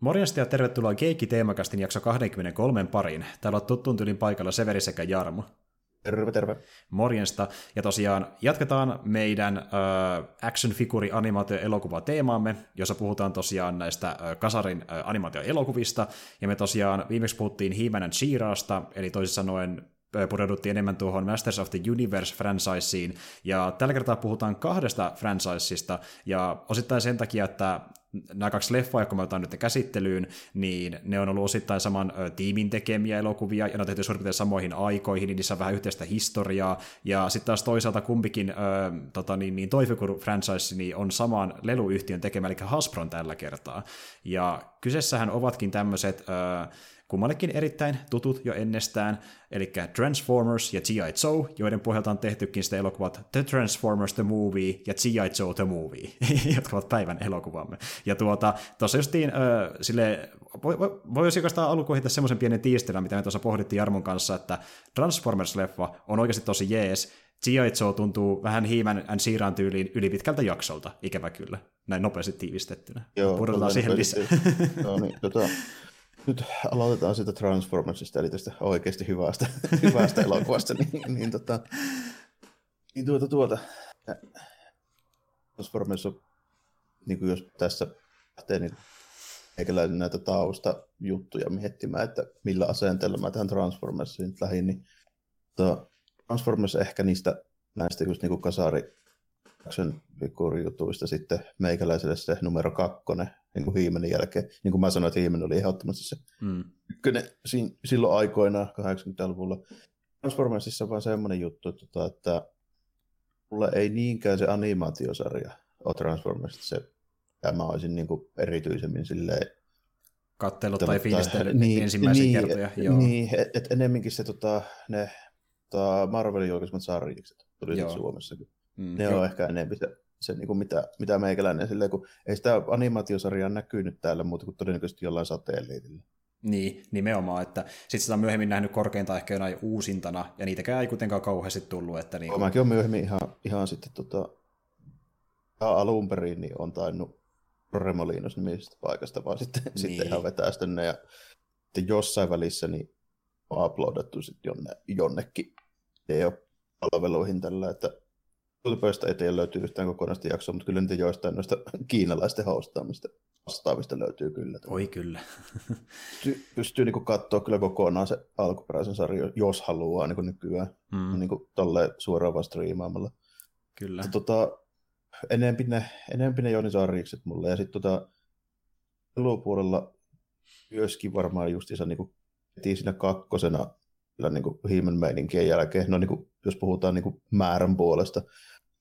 Morjesta ja tervetuloa Keikki Teemakastin jakso 23 pariin. Täällä on tuttuun tyylin paikalla Severi sekä Jarmo. Terve, terve. Morjesta. Ja tosiaan jatketaan meidän äh, action figure animaatio elokuva teemaamme, jossa puhutaan tosiaan näistä äh, Kasarin äh, animaatioelokuvista. Ja me tosiaan viimeksi puhuttiin He-Man and She-Rasta, eli toisin sanoen pureuduttiin enemmän tuohon Masters of the Universe-franchiseen, ja tällä kertaa puhutaan kahdesta franchisesta, ja osittain sen takia, että nämä kaksi leffoa, jotka me otan nyt käsittelyyn, niin ne on ollut osittain saman ö, tiimin tekemiä elokuvia, ja ne on tehty suurin samoihin aikoihin, niin niissä on vähän yhteistä historiaa, ja sitten taas toisaalta kumpikin ö, tota, niin, niin Toifikur franchise niin on saman leluyhtiön tekemä, eli Hasbron tällä kertaa. Ja kyseessähän ovatkin tämmöiset kummallekin erittäin tutut jo ennestään, eli Transformers ja G.I. Joe, joiden pohjalta on tehtykin sitä elokuvat The Transformers The Movie ja G.I. Joe The Movie, jotka ovat päivän elokuvamme. Ja tuota, tuossa justiin äh, sille, voi, voi, voi oikeastaan alkuun heittää semmoisen pienen tiistelän, mitä me tuossa pohdittiin Jarmon kanssa, että Transformers-leffa on oikeasti tosi jees, G.I. Joe tuntuu vähän He-Man and Siiran tyyliin yli pitkältä jaksolta, ikävä kyllä, näin nopeasti tiivistettynä. Joo, Pudotetaan siihen lisää. no niin, tota, nyt aloitetaan sitä Transformersista, eli tästä oikeasti hyvästä, hyvästä elokuvasta, niin, niin, tota, niin tuota, tuota, Transformers on, niin kuin jos tässä lähtee niin eikäläinen näitä taustajuttuja miettimään, että millä asenteella mä tähän Transformersiin lähdin, niin to, Transformers ehkä niistä näistä just niin kuin kasari action jutuista sitten meikäläiselle se numero kakkonen, niin kuin Hiimenin jälkeen. Niin kuin mä sanoin, että Hiimen oli ehdottomasti se mm. ykkönen silloin aikoinaan 80-luvulla. Transformersissa on vaan semmoinen juttu, että, tota, että mulle ei niinkään se animaatiosarja ole Transformersista se, ja mä olisin niin kuin erityisemmin silleen kattelut tai fiilistellyt niin, ensimmäisiä niin, kertoja. Joo. Niin, et, et enemmänkin se tota, ne tota, Marvelin julkaisemat sarjikset tuli Suomessakin. Mm, ne on ehkä enemmän se, se niin kuin mitä, mitä meikäläinen, silleen, kun ei sitä animaatiosarjaa näkynyt täällä muuta kuin todennäköisesti jollain satelliitilla. Niin, nimenomaan, että sitten sitä on myöhemmin nähnyt korkeintaan ehkä jonain uusintana, ja niitäkään ei kuitenkaan kauheasti tullut. Että niin kuin... Mäkin olen myöhemmin ihan, ihan sitten tota, alun perin niin on tainnut Remolinos nimisestä paikasta, vaan sitten, niin. sitten ihan vetästön ne, ja sitten jossain välissä niin on uploadattu sitten jonne, jonnekin palveluihin tällä, että YouTubesta eteen löytyy yhtään kokonaista jaksoa, mutta kyllä niitä joistain noista kiinalaisten hostaamista vastaavista löytyy kyllä. Oi kyllä. pystyy, pystyy niin katsoa kyllä kokonaan se alkuperäisen sarjan, jos haluaa niin nykyään, mm. niin tolleen suoraan vaan striimaamalla. Kyllä. Mutta, tota, enempi ne, enempi ne Joni Sarjikset mulle, ja sitten tota, elopuolella myöskin varmaan justiinsa niin kuin, siinä kakkosena niin kuin Hiimen meininkien jälkeen, no niin kuin, jos puhutaan niin kuin määrän puolesta.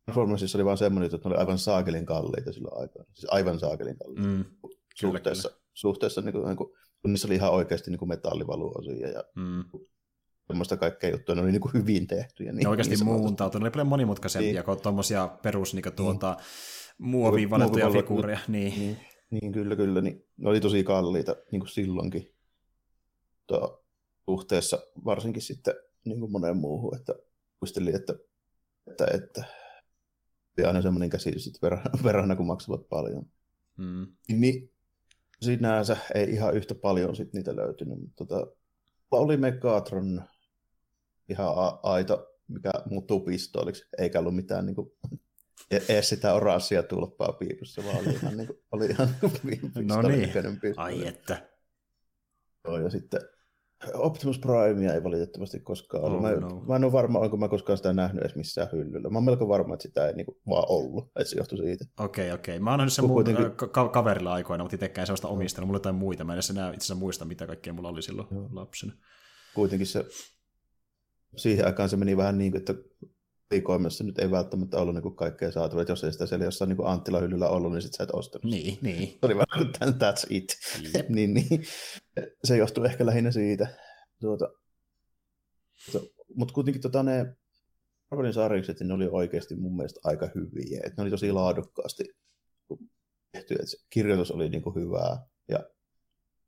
Transformersissa oli vaan semmoinen, että ne oli aivan saakelin kalliita silloin aikaan. Siis aivan saakelin kalliita. Mm, suhteessa, kyllä. suhteessa niin kuin, niin kuin, kun niissä oli ihan oikeasti niin metallivaluosia ja mm. semmoista kaikkea juttuja, ne oli niin kuin hyvin tehtyjä. Niin, ne oikeasti niin muuntautunut, ne oli paljon monimutkaisempia niin. kuin tuommoisia perus niin kuin, tuota, niin. muoviin valettuja figuuria. Niin. Niin, niin, kyllä, kyllä. Niin, ne oli tosi kalliita niin kuin silloinkin. Tuo, suhteessa varsinkin sitten niin kuin moneen muuhun, että muistelin, että, että, että oli aina semmoinen käsitys, että verranna kun maksavat paljon. Mm. Niin sinänsä ei ihan yhtä paljon sit niitä löytynyt, mutta tota, oli Megatron ihan a- aito, mikä muuttuu pistooliksi, eikä ollut mitään niin kuin, e-, edes sitä oranssia tulppaa piipussa, vaan oli ihan, niin kuin, oli ihan no niin, ai että. Joo, ja sitten Optimus Primea ei valitettavasti koskaan ollut. Oh, mä, no. mä en ole varma, onko mä koskaan sitä nähnyt edes missään hyllyllä. Mä oon melko varma, että sitä ei niinku vaan ollut, että se johtui siitä. Okei, okay, okei. Okay. Mä oon nähnyt sen mun kuitenkin... ka- kaverilla aikoina, mutta itsekään sellaista omistanut. Mulla jotain muita. Mä en edes enää itse asiassa muista, mitä kaikkea mulla oli silloin Joo. lapsena. Kuitenkin se, siihen aikaan se meni vähän niin kuin, että valikoimassa nyt ei välttämättä ollut niin kaikkea saatavilla, että jos ei sitä siellä jossain niin Anttila hyllyllä ollut, niin sitten sä et ostanut. Niin, niin. Se oli vähän that's it. niin, niin. Se johtuu ehkä lähinnä siitä. Tuota, tuota, mutta kuitenkin tota, ne Marvelin sarjikset, niin ne oli oikeasti mun mielestä aika hyviä. Et ne oli tosi laadukkaasti tehty, että se kirjoitus oli niin kuin hyvää. Ja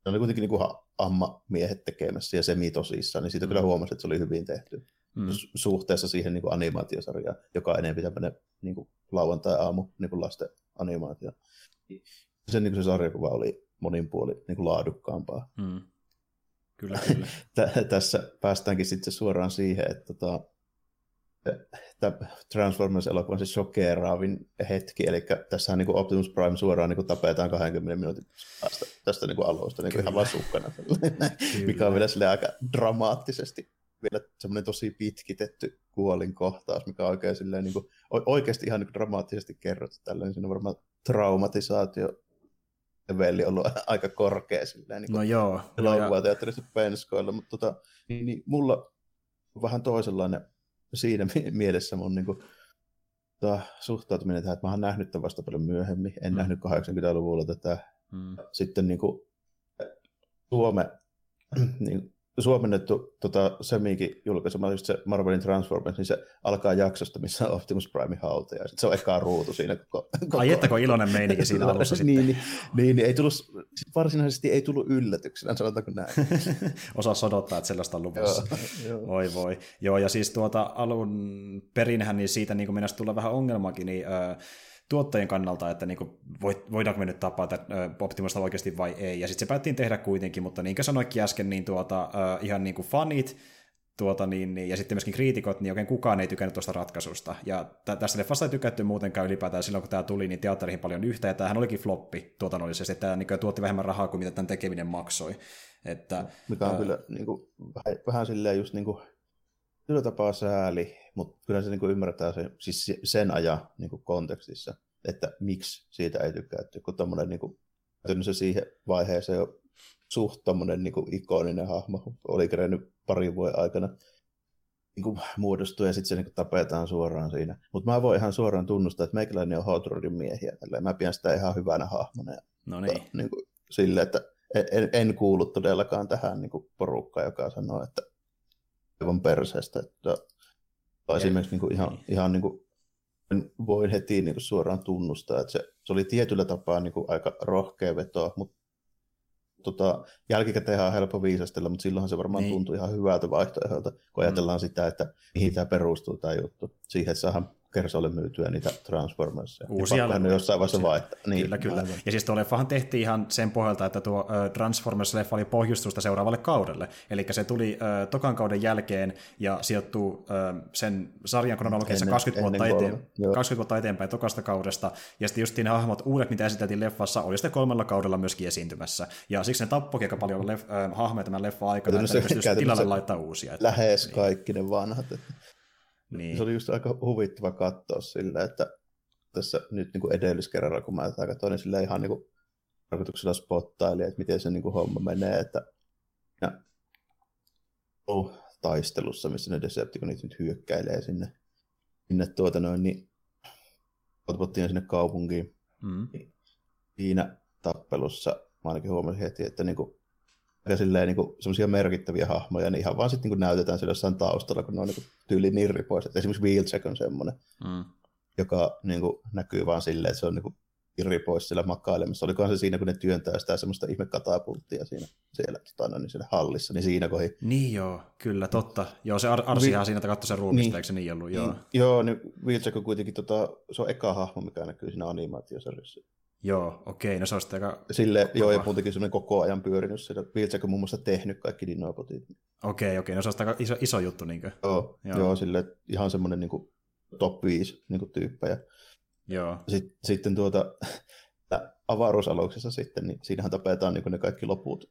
ne oli kuitenkin niin kuin amma-miehet tekemässä ja semi tosissaan, niin siitä mm. kyllä huomasi, että se oli hyvin tehty mm. suhteessa siihen niin kuin animaatiosarjaan, joka on enemmän tämmöinen niin kuin lauantai-aamu niin kuin lasten animaatio. Se, niin kuin se sarjakuva oli monin puoli niin kuin laadukkaampaa. Mm. Kyllä, kyllä. Tässä päästäänkin sitten suoraan siihen, että tota, Transformers-elokuvan se shokeraavin hetki, eli tässä niin Optimus Prime suoraan niin tapetaan 20 minuutin päästä tästä niin alusta niin ihan vaan sukkana, mikä on vielä aika dramaattisesti vielä semmoinen tosi pitkitetty kuolinkohtaus, mikä on oikein silleen, niin kuin, oikeasti ihan niin dramaattisesti kerrottu tällä, siinä on varmaan traumatisaatio leveli ollut aika korkea silleen, niin no joo. elokuvateatterissa penskoilla, mutta tota, niin, niin, mulla on vähän toisenlainen siinä mielessä mun niin kuin, tota, suhtautuminen tähän, että mä oon nähnyt tämän vasta paljon myöhemmin, en mm. nähnyt 80-luvulla tätä. Mm. Sitten niin kuin, Suome, niin, suomennettu tota, Semikin julkaisema just se Marvelin Transformers, niin se alkaa jaksosta, missä on Optimus Prime hauta, ja se on ekaa ruutu siinä koko... koko... Ai että kun iloinen meininki siinä alussa sitten. niin, niin, niin, niin, ei tullut, varsinaisesti ei tullut yllätyksenä, sanotaanko näin. Osaa sodottaa, että sellaista on luvassa. joo, Oi voi. Joo, ja siis tuota alun perinhän, niin siitä niin mennessä tulla vähän ongelmakin, niin äh, tuottajien kannalta, että niinku, voidaanko me nyt tapaa Optimusta oikeasti vai ei. Ja sitten se päättiin tehdä kuitenkin, mutta niin kuin sanoikin äsken, niin tuota, ihan niin kuin fanit, tuota, niin, niin, ja sitten myöskin kriitikot, niin oikein kukaan ei tykännyt tuosta ratkaisusta. Ja tä- tästä leffasta ei tykätty muutenkaan ylipäätään silloin, kun tämä tuli, niin teatteriin paljon yhtä, ja tämähän olikin floppi tuotannollisesti, että tämä niin tuotti vähemmän rahaa kuin mitä tämän tekeminen maksoi. Että, Mikä on ää... kyllä niin kuin, vähän, vähän silleen just niin kuin, tapaa sääli, mutta kyllä se niin kuin ymmärtää se, siis sen ajan niin kuin kontekstissa, että miksi siitä ei tykätty, kun tuommoinen niin kuin, se siihen vaiheeseen jo suht tommonen niin kuin ikoninen hahmo oli kerennyt parin vuoden aikana niin kuin muodostua ja sitten se niin kuin tapetaan suoraan siinä. Mutta mä voin ihan suoraan tunnustaa, että meikäläinen on Hot Rodin miehiä. Tälleen. Mä pidän sitä ihan hyvänä hahmona. No niin. niin kuin, sille, että en, en kuulu todellakaan tähän niin kuin porukkaan, joka sanoo, että aivan perseestä. Että, tai esimerkiksi niin kuin ihan, ihan niin kuin, voin heti niin kuin suoraan tunnustaa, että se, se oli tietyllä tapaa niin kuin aika rohkea veto, mutta tota, jälkikäteen on helppo viisastella, mutta silloinhan se varmaan niin. tuntui ihan hyvältä vaihtoehdolta, kun ajatellaan mm. sitä, että mihin tämä perustuu tämä juttu. Siihen, saadaan Kersolle myytyä niitä Transformersia. Uusia levyjä. jossain vaiheessa vaihtaa. Niin, kyllä, kyllä. Aivan. Ja siis tuo leffahan tehtiin ihan sen pohjalta, että tuo Transformers-leffa oli pohjustusta seuraavalle kaudelle. Eli se tuli tokan kauden jälkeen ja sijoittuu sen sarjan kronologiassa 20, vuotta, eteen, 20 vuotta eteenpäin tokasta kaudesta. Ja sitten just ne hahmot, uudet, mitä esiteltiin leffassa, oli sitten kolmella kaudella myöskin esiintymässä. Ja siksi ne tappoikin aika paljon leff- uh, hahmoja tämän leffan aikana, että ne tilalle laittaa uusia. Lähes niin. kaikki ne vanhat. Että... Niin. Se oli just aika huvittava katsoa sillä, että tässä nyt niin kuin edelliskerralla, kun mä tätä katsoin, niin sillä ihan niin kuin tarkoituksella spottaili, että miten se niin kuin homma menee, että ja, oh, taistelussa, missä ne Decepticonit nyt hyökkäilee sinne, sinne tuota noin, niin otpottiin sinne kaupunkiin. Mm. Siinä tappelussa mä ainakin huomasin heti, että niin kuin ja silleen niin semmoisia merkittäviä hahmoja, niin ihan vaan sitten niin näytetään siellä jossain taustalla, kun ne on niin tyyli nirri pois. Et esimerkiksi Wheelcheck on semmoinen, mm. joka niin kuin, näkyy vaan silleen, että se on niin kuin, irri pois siellä makailemassa. Olikohan se siinä, kun ne työntää sitä semmoista ihme katapulttia siinä, siellä, tota, no, niin siellä hallissa, niin siinä kohi. Niin joo, kyllä, totta. Joo, se Ar- Arsihan Vi- siinä katsoi sen ruumista, niin, eikö se niin ollut? Joo, niin, joo niin Wheelcheck on kuitenkin, tota, se on eka hahmo, mikä näkyy siinä animaatiosarjassa. Joo, okei, no se on sitten aika... Sille, joo, ja muutenkin semmoinen koko ajan pyörinyt siellä. On muun muassa tehnyt kaikki dinopotit. Okei, okei, no se on aika iso, iso juttu. Niin kuin. Joo, joo. joo sille ihan semmoinen niin kuin top 5 niin kuin tyyppejä. Joo. Sitten, sitten tuota, avaruusaluksessa sitten, niin siinähän tapetaan niin kuin ne kaikki loput.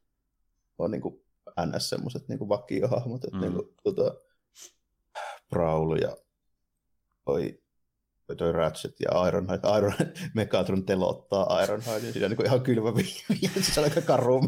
On niin kuin ns. semmoiset niin vakiohahmot, että mm. niin kuin, tuota, Brawl ja toi toi Ratchet ja Ironhide, Iron, Megatron telottaa Ironhide, siinä on niin ihan kylmä viivi, se on aika karu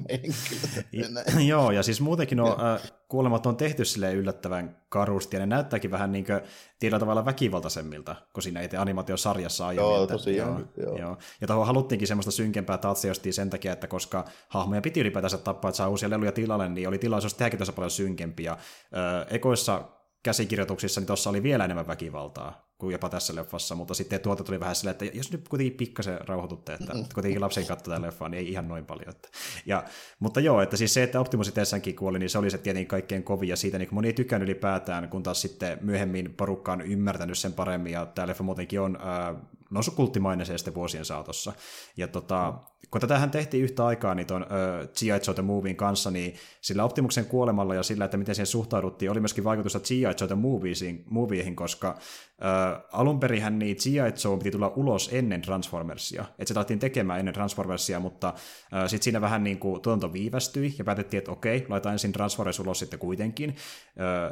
Joo, ja siis muutenkin nuo äh, kuolemat on tehty sille yllättävän karusti, ja ne näyttääkin vähän niin kuin tietyllä tavalla väkivaltaisemmilta, kun siinä itse animaatiosarjassa aiemmin. Joo, tosiaan. Joo, joo. joo. Ja tuohon haluttiinkin semmoista synkempää tatsia sen takia, että koska hahmoja piti ylipäätänsä tappaa, että saa uusia leluja tilalle, niin oli tilaisuus tehdäkin tässä paljon synkempiä. Öö, ekoissa käsikirjoituksissa, niin tuossa oli vielä enemmän väkivaltaa kuin jopa tässä leffassa, mutta sitten tuota tuli vähän silleen, että jos nyt kuitenkin pikkasen rauhoitutte, että mm-hmm. kuitenkin lapsen katsoo tätä leffaa, niin ei ihan noin paljon. Että. Ja, mutta joo, että siis se, että Optimus itsessäänkin kuoli, niin se oli se tietenkin kaikkein kovin, ja siitä niin moni ei tykännyt ylipäätään, kun taas sitten myöhemmin porukka on ymmärtänyt sen paremmin, ja tämä leffa muutenkin on äh, noussut kulttimaineeseen sitten vuosien saatossa. Ja tota, kun tätähän tehtiin yhtä aikaa niin tuon uh, G.I. Joe The Movien kanssa, niin sillä Optimuksen kuolemalla ja sillä, että miten siihen suhtauduttiin, oli myöskin vaikutusta G.I. Joe The Moviesiin, koska uh, alun perinhän niin G.I. Joe piti tulla ulos ennen Transformersia. Että se taittiin tekemään ennen Transformersia, mutta sitten siinä vähän niin kuin tuotanto viivästyi ja päätettiin, että okei, laitetaan ensin Transformers ulos sitten kuitenkin.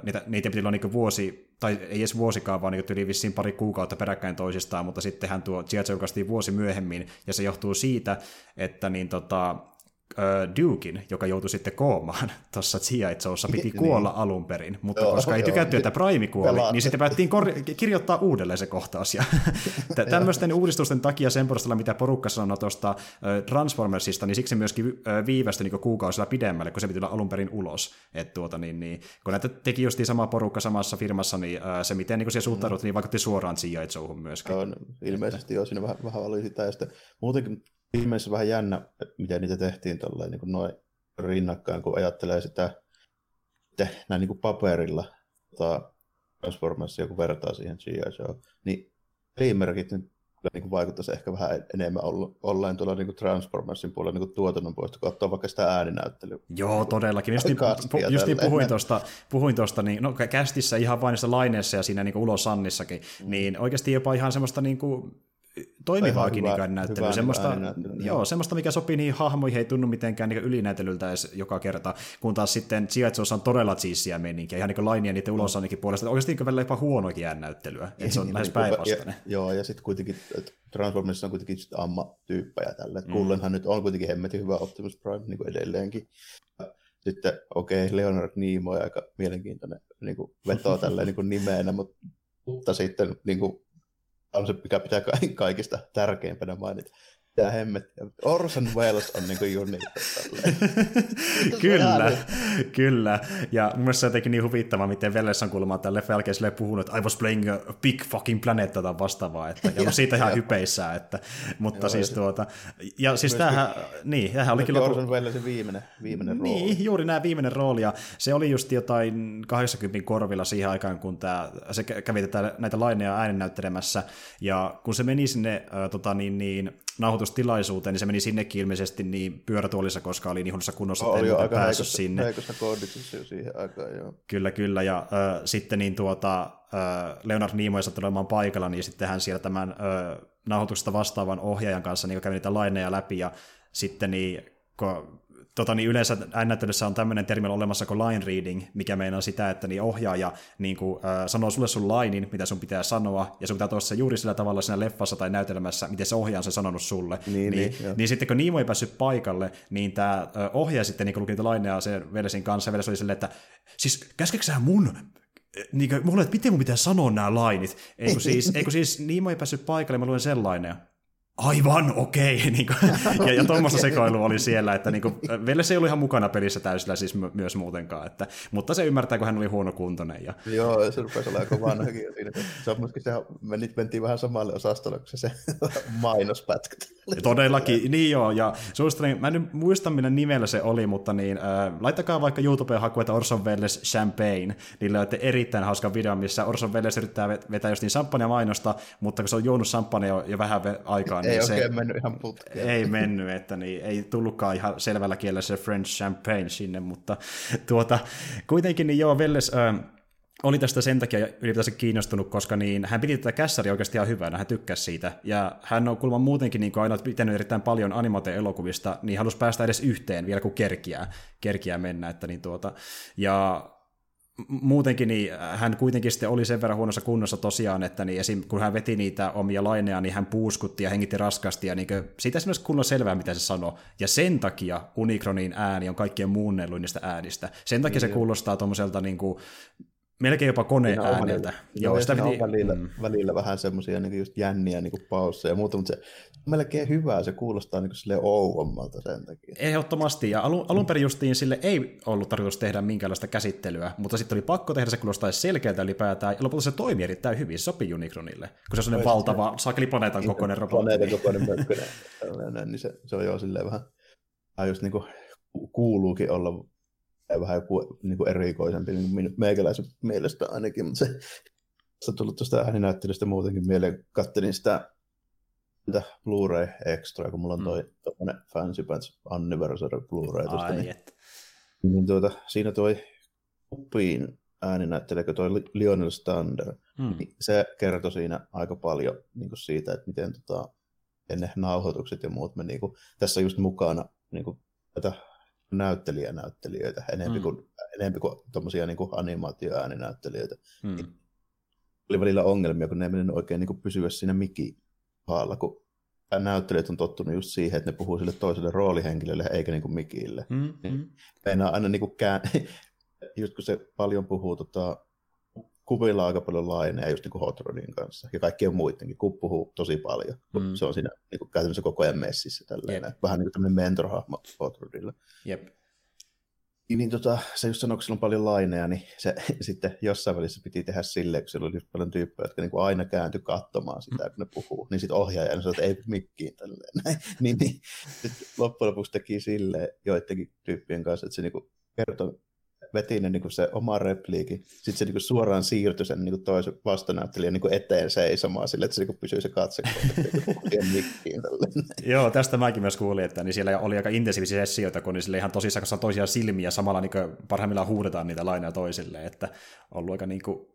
Niitä, niitä piti olla niin vuosi tai ei edes vuosikaan, vaan niin yli vissiin pari kuukautta peräkkäin toisistaan, mutta sittenhän tuo G.I. julkaistiin vuosi myöhemmin, ja se johtuu siitä, että niin tota, Dukein, joka joutui sitten koomaan tuossa G.I. Joe'ssa, piti niin. kuolla niin. alun perin, mutta joo, koska ei tykätty, että Prime kuoli, Pelaat. niin sitten päättiin kor- kirjoittaa uudelleen se kohtaus. Ja tämmöisten uudistusten takia sen perusteella, mitä porukka sanoi tuosta Transformersista, niin siksi myöskin viivästyi niin kuukausilla pidemmälle, kun se piti olla alun perin ulos. Et tuota, niin, niin, kun näitä teki just sama porukka samassa firmassa, niin se miten niin se suhtaudut, mm. niin vaikutti suoraan G.I. Joe'hun myöskin. On, ilmeisesti joo, siinä vähän, vähän oli sitä, ja sitten muutenkin ihmeessä vähän jännä, miten niitä tehtiin tolleen, niin noin rinnakkain, kun ajattelee sitä näin niin kuin paperilla tota, Transformersia, kun vertaa siihen G.I. Joe, niin pelimerkit nyt niin kuin vaikuttaisi ehkä vähän enemmän olleen tuolla niin kuin Transformersin puolella niin kuin tuotannon puolesta, kun ottaa vaikka sitä ääninäyttelyä. Joo, todellakin. Just, niin, pu, just niin puhuin tuosta, puhuin tuosta niin, no, kästissä ihan vain niissä laineissa ja siinä niin kuin ulos Sannissakin, mm. niin oikeasti jopa ihan semmoista niin kuin, toimivaakin hyvä, niin näyttelyä. Hyvä, semmoista, hyvä joo, semmoista, mikä sopii niihin hahmoihin, ei tunnu mitenkään niin ylinäytelyltä edes joka kerta, kun taas sitten G.I. on todella cheesia meininkiä, ihan niin lainien niiden ulosanikin puolesta, että oikeasti niin välillä jopa huonoakin äänäyttelyä, että se on lähes päinvastainen. Joo, ja sitten kuitenkin Transformersissa on kuitenkin amma-tyyppejä tälle. Mm. Kullenhan nyt on kuitenkin hemmetin hyvä Optimus Prime niin kuin edelleenkin. Sitten okei, okay, Leonard Nimoy aika mielenkiintoinen niin kuin vetoa tällä niin kuin nimeenä, mutta, mutta sitten niin kuin, on se, mikä pitää kaikista tärkeimpänä mainita. Tämä hemmet. Orson Welles on niin juuri niin. kyllä, kyllä. Ja mun mielestä se jotenkin niin huvittavaa, miten Welles on kuulemma tälle jälkeen puhunut, että I was playing a big fucking planet tai vastaavaa. Että, ja siitä ihan hypeissään. Että, mutta Joo, siis tuota, ja siis tämähän, niin, tämähän olikin lopu... Orson Wellesin viimeinen, viimeinen rooli. Niin, juuri nämä viimeinen rooli, ja se oli just jotain 80 korvilla siihen aikaan, kun tämä, se kävi tätä, näitä laineja ääninäyttelemässä, ja kun se meni sinne äh, tota, niin, niin, nauhoitustilaisuuteen, niin se meni sinnekin ilmeisesti niin pyörätuolissa, koska oli niin huonossa kunnossa, että ei aika päässyt heikossa, sinne. Heikossa kooditussa jo siihen aikaan, joo. Kyllä, kyllä, ja äh, sitten niin tuota, äh, Leonard Nimoy sattui olemaan paikalla, niin sitten hän siellä tämän äh, nauhoituksesta vastaavan ohjaajan kanssa niin kävi niitä laineja läpi, ja sitten niin, kun tota, niin yleensä äännäyttelyssä on tämmöinen termi olemassa kuin line reading, mikä meinaa sitä, että niin ohjaaja niin kuin, äh, sanoo sulle sun lainin, mitä sun pitää sanoa, ja sun pitää tuossa juuri sillä tavalla siinä leffassa tai näytelmässä, miten se ohjaaja on se sanonut sulle. Niin, niin, niin, niin sitten kun Niimo ei päässyt paikalle, niin tämä ohjaaja sitten niin luki niitä laineja sen Velesin kanssa, ja Veles oli silleen, että siis käskeksä mun niin kuin, mulle, että miten mun pitää sanoa nämä lainit? Eikö siis, eikö siis Niimo ei päässyt paikalle, mä luen sellainen aivan okei. Okay. Niin ja, ja tuommoista sekoilua oli siellä, että niin kuin, Velle se ei ollut ihan mukana pelissä täysillä siis my- myös muutenkaan, että, mutta se ymmärtää, kun hän oli huonokuntoinen. Ja... Joo, se rupesi olla aika vanhakin siinä. Se on myöskin se, menit, mentiin vähän samalle osastolle kuin se, se mainospätkä. Todellakin, niin joo, ja suosittelen, mä en nyt muista millä nimellä se oli, mutta niin, äh, laittakaa vaikka YouTubeen haku, että Orson Welles Champagne, niin löydätte erittäin hauska video, missä Orson Welles yrittää vetää just niin mainosta, mutta kun se on juonut champagnea jo, jo vähän aikaa, ei niin se oikein mennyt ihan putkeen. Ei mennyt, että niin, ei tullutkaan ihan selvällä kielellä se French champagne sinne, mutta tuota, kuitenkin niin joo, Velles äh, oli tästä sen takia ylipäätään kiinnostunut, koska niin, hän piti tätä kässäriä oikeasti ihan hyvänä, hän tykkäsi siitä. Ja hän on kuulemma muutenkin niin aina pitänyt erittäin paljon animaate-elokuvista, niin halusi päästä edes yhteen vielä kun kerkiää, kerkiää mennä. Että niin tuota, ja muutenkin niin hän kuitenkin sitten oli sen verran huonossa kunnossa tosiaan, että niin esim, kun hän veti niitä omia laineja, niin hän puuskutti ja hengitti raskasti, ja niin siitä ei kunnon selvää, mitä se sanoi. Ja sen takia Unicronin ääni on kaikkien muunnelluin niistä äänistä. Sen takia mm. se niin. kuulostaa tuommoiselta niin kuin, melkein jopa koneääneltä. Joo, sitä piti... on välillä, mm. välillä vähän semmoisia niin just jänniä niin pausseja ja muuta, mutta se on melkein hyvää, se kuulostaa niin sille ouommalta sen takia. Ehdottomasti, ja alun, alun perin justiin sille ei ollut tarkoitus tehdä minkäänlaista käsittelyä, mutta sitten oli pakko tehdä, se kuulostaa selkeältä ylipäätään, ja lopulta se toimi erittäin hyvin, se sopi Unicronille, kun se on sellainen valtava, saakeli planeetan kokoinen robotti. Planeetan kokoinen mökkönen, niin se, se on jo silleen vähän, just niin kuin kuuluukin olla vähän joku niin kuin erikoisempi niin meikäläisen mielestä ainakin, mutta se, se on tullut tuosta ääninäyttelystä muutenkin mieleen, kattelin sitä mitä Blu-ray Extra, kun mulla on toi mm. Fancy Pants Anniversary Blu-ray tuosta, Ai, niin, et. niin tuota, siinä toi Uppiin ääninäyttelijä, toi Lionel Stander, Mm. niin se kertoi siinä aika paljon niin kuin siitä, että miten tota, ennen nauhoitukset ja muut me niin kuin, tässä just mukana niin kuin, tätä näyttelijänäyttelijöitä enemmän Mm. kuin, enemmän kuin tommosia niin kuin animaatioääninäyttelijöitä. Mm. Oli välillä ongelmia, kun ne ei mennyt oikein niin kuin pysyä siinä mikin haalla, kun näyttelijät on tottunut just siihen, että ne puhuu sille toiselle roolihenkilölle eikä niin kuin mikille. Mm. Mm. Meinaa aina niin kuin kään... just kun se paljon puhuu tota, kuvilla aika paljon laineja just niin kuin Hot Rodin kanssa ja kaikkien muidenkin. Kup puhuu tosi paljon. Mm. Se on siinä niin kuin, käytännössä koko ajan messissä. Tälleen. Jep. Vähän niin kuin tämmöinen mentorhahmo Hot Rodilla. Jep. Niin, tota, se just sanoi, kun sillä on paljon laineja, niin se sitten jossain välissä piti tehdä silleen, kun siellä oli just paljon tyyppejä, jotka niin kuin aina kääntyi katsomaan sitä, kun ne puhuu. Niin sitten ohjaaja sanoi, että ei mikkiin tälleen. Näin. niin, niin. Sitten loppujen lopuksi teki silleen joidenkin tyyppien kanssa, että se niin kuin kertoi veti ne, niin kuin se oma repliikin, sitten se niin kuin suoraan siirtyi sen niin kuin toisen vastanäyttelijän niin kuin eteen seisomaan sille, että se niin kuin pysyy se katse mikkiin. Joo, tästä mäkin myös kuulin, että niin siellä oli aika intensiivisiä sessioita, kun niin ihan tosissaan kanssa toisia silmiä samalla niin parhaimmillaan huudetaan niitä laineja toisille, että on ollut aika niin kuin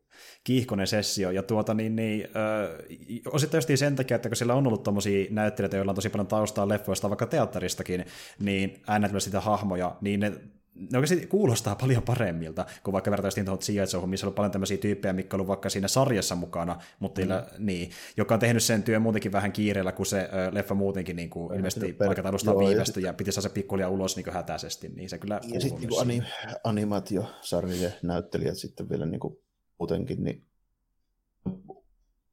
kiihkonen sessio, ja tuota niin, niin äh, osittain justiin sen takia, että kun siellä on ollut tommosia näyttelijöitä, joilla on tosi paljon taustaa leffoista, vaikka teatteristakin, niin äänet sitä hahmoja, niin ne ne oikeasti kuulostaa paljon paremmilta, kuin vaikka vertaistiin tuohon G.I. missä on ollut paljon tämmöisiä tyyppejä, mitkä on ollut vaikka siinä sarjassa mukana, mutta mm. niillä, niin, joka on tehnyt sen työn muutenkin vähän kiireellä, kun se ö, leffa muutenkin niin kuin, ilmeisesti aikataulusta joo, ja viivästyi ja piti saada se pikkuhiljaa ulos niin kuin hätäisesti, niin se kyllä Ja sitten niin siihen. ani, animaatiosarjojen näyttelijät sitten vielä niin kuin, muutenkin, niin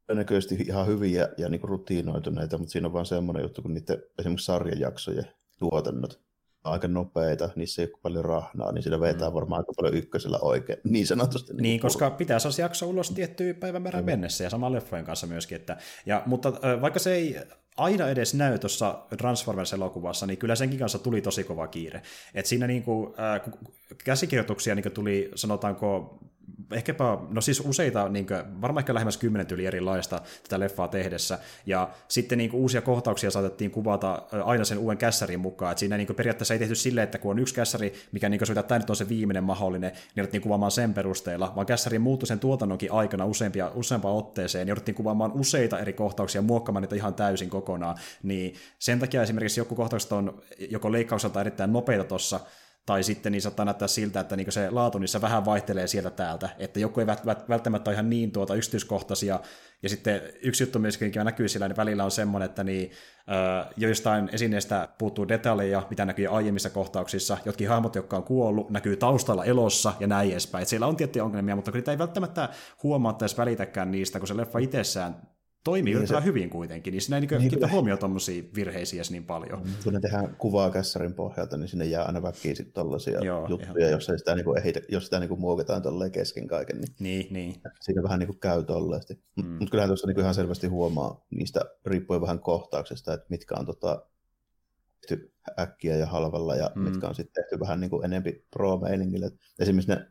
todennäköisesti ihan hyviä ja niin kuin rutiinoituneita, mutta siinä on vaan semmoinen juttu, kun niiden esimerkiksi sarjajaksojen tuotannot aika nopeita, niissä ei ole paljon rahnaa, niin siinä vetää Mm. varmaan aika paljon ykkösellä oikein, niin sanotusti. Niin, kuin koska pitää saada jakso ulos tiettyyn päivämäärään mennessä ja sama leffojen kanssa myöskin. Että, ja, mutta vaikka se ei aina edes näy tuossa Transformers-elokuvassa, niin kyllä senkin kanssa tuli tosi kova kiire. Et siinä niinku, äh, käsikirjoituksia niinku tuli, sanotaanko, ehkäpä, no siis useita, niin kuin, varmaan ehkä lähemmäs kymmenen yli erilaista tätä leffaa tehdessä, ja sitten niin kuin, uusia kohtauksia saatettiin kuvata aina sen uuden kässärin mukaan, että siinä niin kuin, periaatteessa ei tehty silleen, että kun on yksi kässäri, mikä niin kuin, tämä nyt on se viimeinen mahdollinen, niin jouduttiin kuvaamaan sen perusteella, vaan kässäri muuttui sen tuotannonkin aikana useampia, useampaan otteeseen, niin jouduttiin kuvaamaan useita eri kohtauksia, muokkaamaan niitä ihan täysin kokonaan, niin sen takia esimerkiksi joku kohtaukset on joko leikkaukselta erittäin nopeita tuossa, tai sitten niin saattaa näyttää siltä, että niin se laatu niissä vähän vaihtelee sieltä täältä, että joku ei vält- vält- välttämättä ole ihan niin tuota yksityiskohtaisia, ja sitten yksi juttu myöskin, mikä näkyy sillä, niin välillä on semmoinen, että niin, äh, joistain esineistä puuttuu detaljeja, mitä näkyy aiemmissa kohtauksissa, jotkin hahmot, jotka on kuollut, näkyy taustalla elossa ja näin edespäin. Et siellä on tiettyjä ongelmia, mutta kun niitä ei välttämättä huomaa tai välitäkään niistä, kun se leffa itsessään toimii Niin se- hyvin kuitenkin, niin siinä ei niin Niin kiinnitä huomioon tuommoisia virheisiä niin paljon. Kun ne tehdään kuvaa kässarin pohjalta, niin sinne jää aina väkiin sitten tollaisia Joo, juttuja, jos, ei sitä, niin kuin, ehitä, jos sitä niin kuin, muokataan tolleen kesken kaiken, niin Niin, niin. siinä vähän niin kuin käy. Mutta Mm. mm. mut kyllähän tuossa niin ihan selvästi huomaa niistä, riippuen vähän kohtauksesta, että mitkä on tota, tehty äkkiä ja halvalla ja Mm. mm. mitkä on sitten tehty vähän niin kuin enempi pro-meiningillä. Esimerkiksi ne,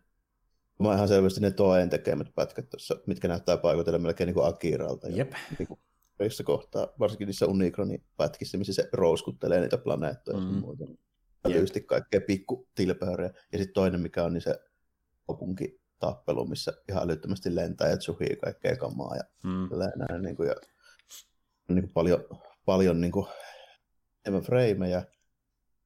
mä ihan selvästi ne Toeen tekemät pätkät tuossa, mitkä näyttää paikoitella melkein niin kuin Akiralta. Ja Jep. niin kuin yhdessä kohtaa, varsinkin niissä Unicronin pätkissä, missä se rouskuttelee niitä planeettoja ja Mm. sun muuta. Tietysti kaikkea pikku tilpeyriä. Ja sitten toinen, mikä on niin se kaupunkitappelu, missä ihan älyttömästi lentää ja tsuhii kaikkea kamaa ja Mm. näin, niin kuin, ja niin kuin paljon, paljon niin kuin, enemmän freimejä,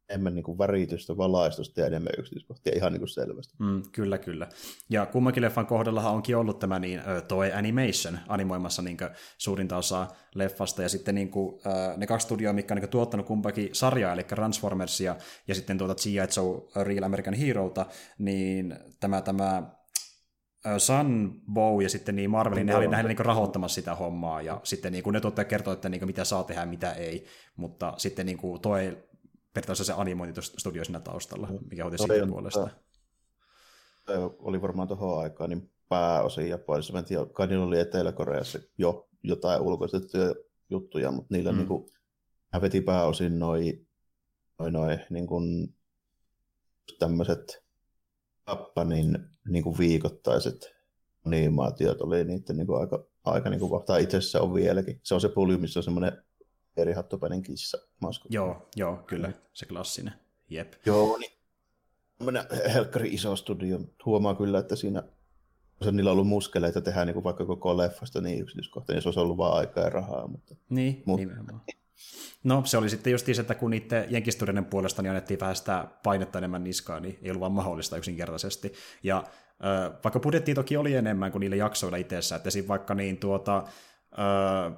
enemmän niin kuin väritystä, valaistusta ja enemmän yksityiskohtia ihan niin kuin selvästi. Mm, kyllä, kyllä. Ja kummankin leffan kohdallahan onkin ollut tämä niin, Toei Animation animoimassa niin kuin, suurinta osaa leffasta, ja sitten niin kuin, ne kaksi studioa, mitkä on niin tuottanut kumpakin sarjaa, eli Transformersia ja sitten tuota G.I. Joe Real American Herolta, niin tämä, tämä ö, Sunbow ja sitten niin Marvelin, ne oli nähdä niin rahoittamassa sitä hommaa, ja sitten niin kuin, ne tuottajat kertoo, että niin kuin, mitä saa tehdä mitä ei, mutta sitten niin kuin, Toei periaatteessa se animointistudio siinä taustalla, mikä hoiti Toi siitä puolesta. oli varmaan tuohon aikaan niin pääosin Japanissa. Mä en tiedä, kai niillä oli Etelä-Koreassa jo jotain ulkoistettuja juttuja, mutta niillä Mm. mm. niin kuin, hän veti pääosin noin noi, noi, niin kuin, tämmöiset Japanin niin kuin viikoittaiset animaatiot oli niiden niin kuin aika, aika niin kuin, tai itse asiassa on vieläkin. Se on se pulju, missä on semmoinen eri hattupäinen kissa maskotti. Joo, joo, kyllä, se klassinen. Jep. Joo, niin helkkari iso studio. Huomaa kyllä, että siinä se niillä on ollut muskeleita tehdä niin kuin vaikka koko leffasta niin yksityiskohtainen, niin se olisi ollut vaan aikaa ja rahaa. Mutta, niin, mutta, nimenomaan. No se oli sitten just että kun niiden jenkistudioiden puolesta niin annettiin vähän sitä painetta enemmän niskaa, niin ei ollut vaan mahdollista yksinkertaisesti. Ja äh, vaikka budjetti toki oli enemmän kuin niille jaksoilla itsessä, että vaikka niin tuota,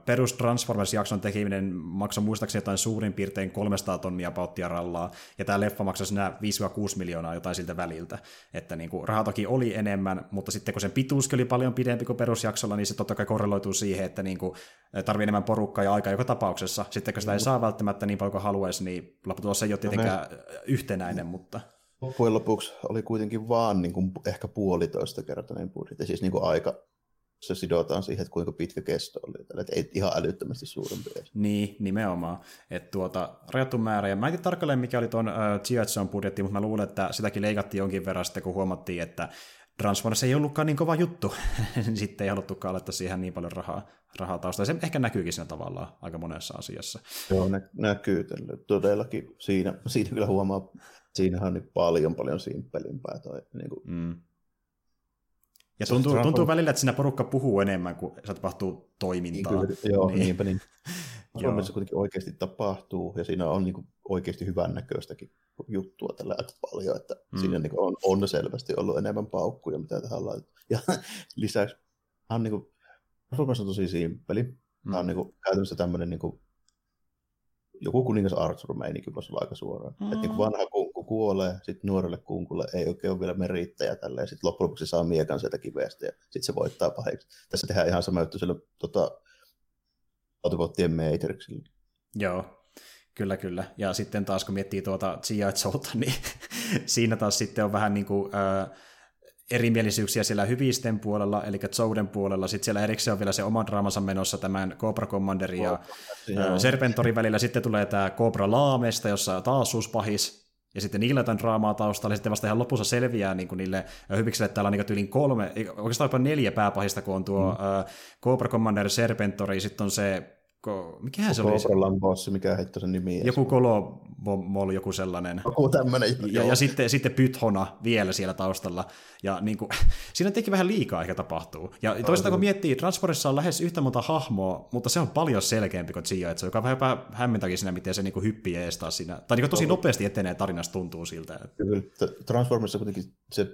perus Transformers-jakson tekeminen maksoi muistaakseni jotain suurin piirtein 300 tonnia pauttia rallaa, ja tämä leffa maksoi siinä 5-6 miljoonaa jotain siltä väliltä. Että niin kuin, raha toki oli enemmän, mutta sitten kun sen pituus oli paljon pidempi kuin perusjaksolla, niin se totta kai korreloituu siihen, että niin kuin, tarvii enemmän porukkaa ja aikaa joka tapauksessa. Sitten kun sitä ei saa välttämättä niin paljon kuin haluaisi, niin lopputulossa ei ole tietenkään no yhtenäinen, mutta... Loppujen lopuksi oli kuitenkin vaan niin kuin ehkä puolitoista kertainen budjetti, siis niin kuin aika se sidotaan siihen, että kuinka pitkä kesto oli. Että ei ihan älyttömästi suurempi edes. Niin, nimenomaan. Että tuota, rajattu määrä. Ja mä en tiedä tarkalleen, mikä oli tuon uh, budjetti, mutta mä luulen, että sitäkin leikattiin jonkin verran sitten, kun huomattiin, että Transformers ei ollutkaan niin kova juttu. Niin sitten ei haluttukaan laittaa siihen niin paljon rahaa, rahaa taustalla. Se ehkä näkyykin siinä tavallaan aika monessa asiassa. Joo, nä- näkyy todellakin. Siinä, siinä kyllä huomaa, siinähän on niin paljon paljon simppelimpää. Toi, niin kuin, mm ja tuntuu, tuntuu välillä, että siinä porukka puhuu enemmän kuin se tapahtuu toimintaa. Niin, kyllä, joo, niin. niinpä niin. Suomessa kuitenkin oikeasti tapahtuu, ja siinä on niin kuin oikeasti hyvän näköistäkin juttua tällä aika paljon, että mm. siinä niin on, on selvästi ollut enemmän paukkuja, mitä tähän on laitettu. Ja lisäksi on niin kuin, Suomessa on tosi simppeli. Mm. Tämä on niin kuin, käytännössä tämmöinen niin kuin, joku kuningas Arthur-meininki voisi olla aika suoraan. Mm. Että niin vanha kunku kuolee, sitten nuorelle kunkulle ei oikein ole vielä merittäjä tällä, ja sitten loppujen lopuksi saa miekan sieltä kivestä, ja sitten se voittaa pahiksi. Tässä tehdään ihan sama juttu sillä tota, autobottien Matrixilla. Joo, kyllä, kyllä. Ja sitten taas kun miettii tuota G.I. niin siinä taas sitten on vähän niin kuin, äh, erimielisyyksiä siellä hyvisten puolella, eli Zouden puolella. Sitten siellä erikseen on vielä se oma draamansa menossa tämän Cobra Commanderin ja Serpentorin välillä. Sitten tulee tämä Cobra Laamesta, jossa taas pahis. Ja sitten niillä jotain draamaa taustalla, ja sitten vasta ihan lopussa selviää niin kuin niille hyviksille, että täällä on niin tyylin kolme, oikeastaan jopa neljä pääpahista, kun on tuo mm. uh, Cobra Commander, Serpentori, sitten on se Ko... Mikähän se oli? Kobrallan bossi, mikä heittää sen nimi. Joku Kolomol, joku sellainen. Joku tämmöinen. Ja, ja sitten, sitten Pythona vielä siellä taustalla. Ja niin kuin, siinä teki vähän liikaa ehkä tapahtuu. Ja toisaalta kun miettii, Transformissa on lähes yhtä monta hahmoa, mutta se on paljon selkeämpi kuin että se joka vähän hämmentäkin siinä, miten se niin kuin hyppii ees taas siinä. Tai niin tosi nopeasti etenee tarinasta tuntuu siltä. Kyllä, Transformissa kuitenkin se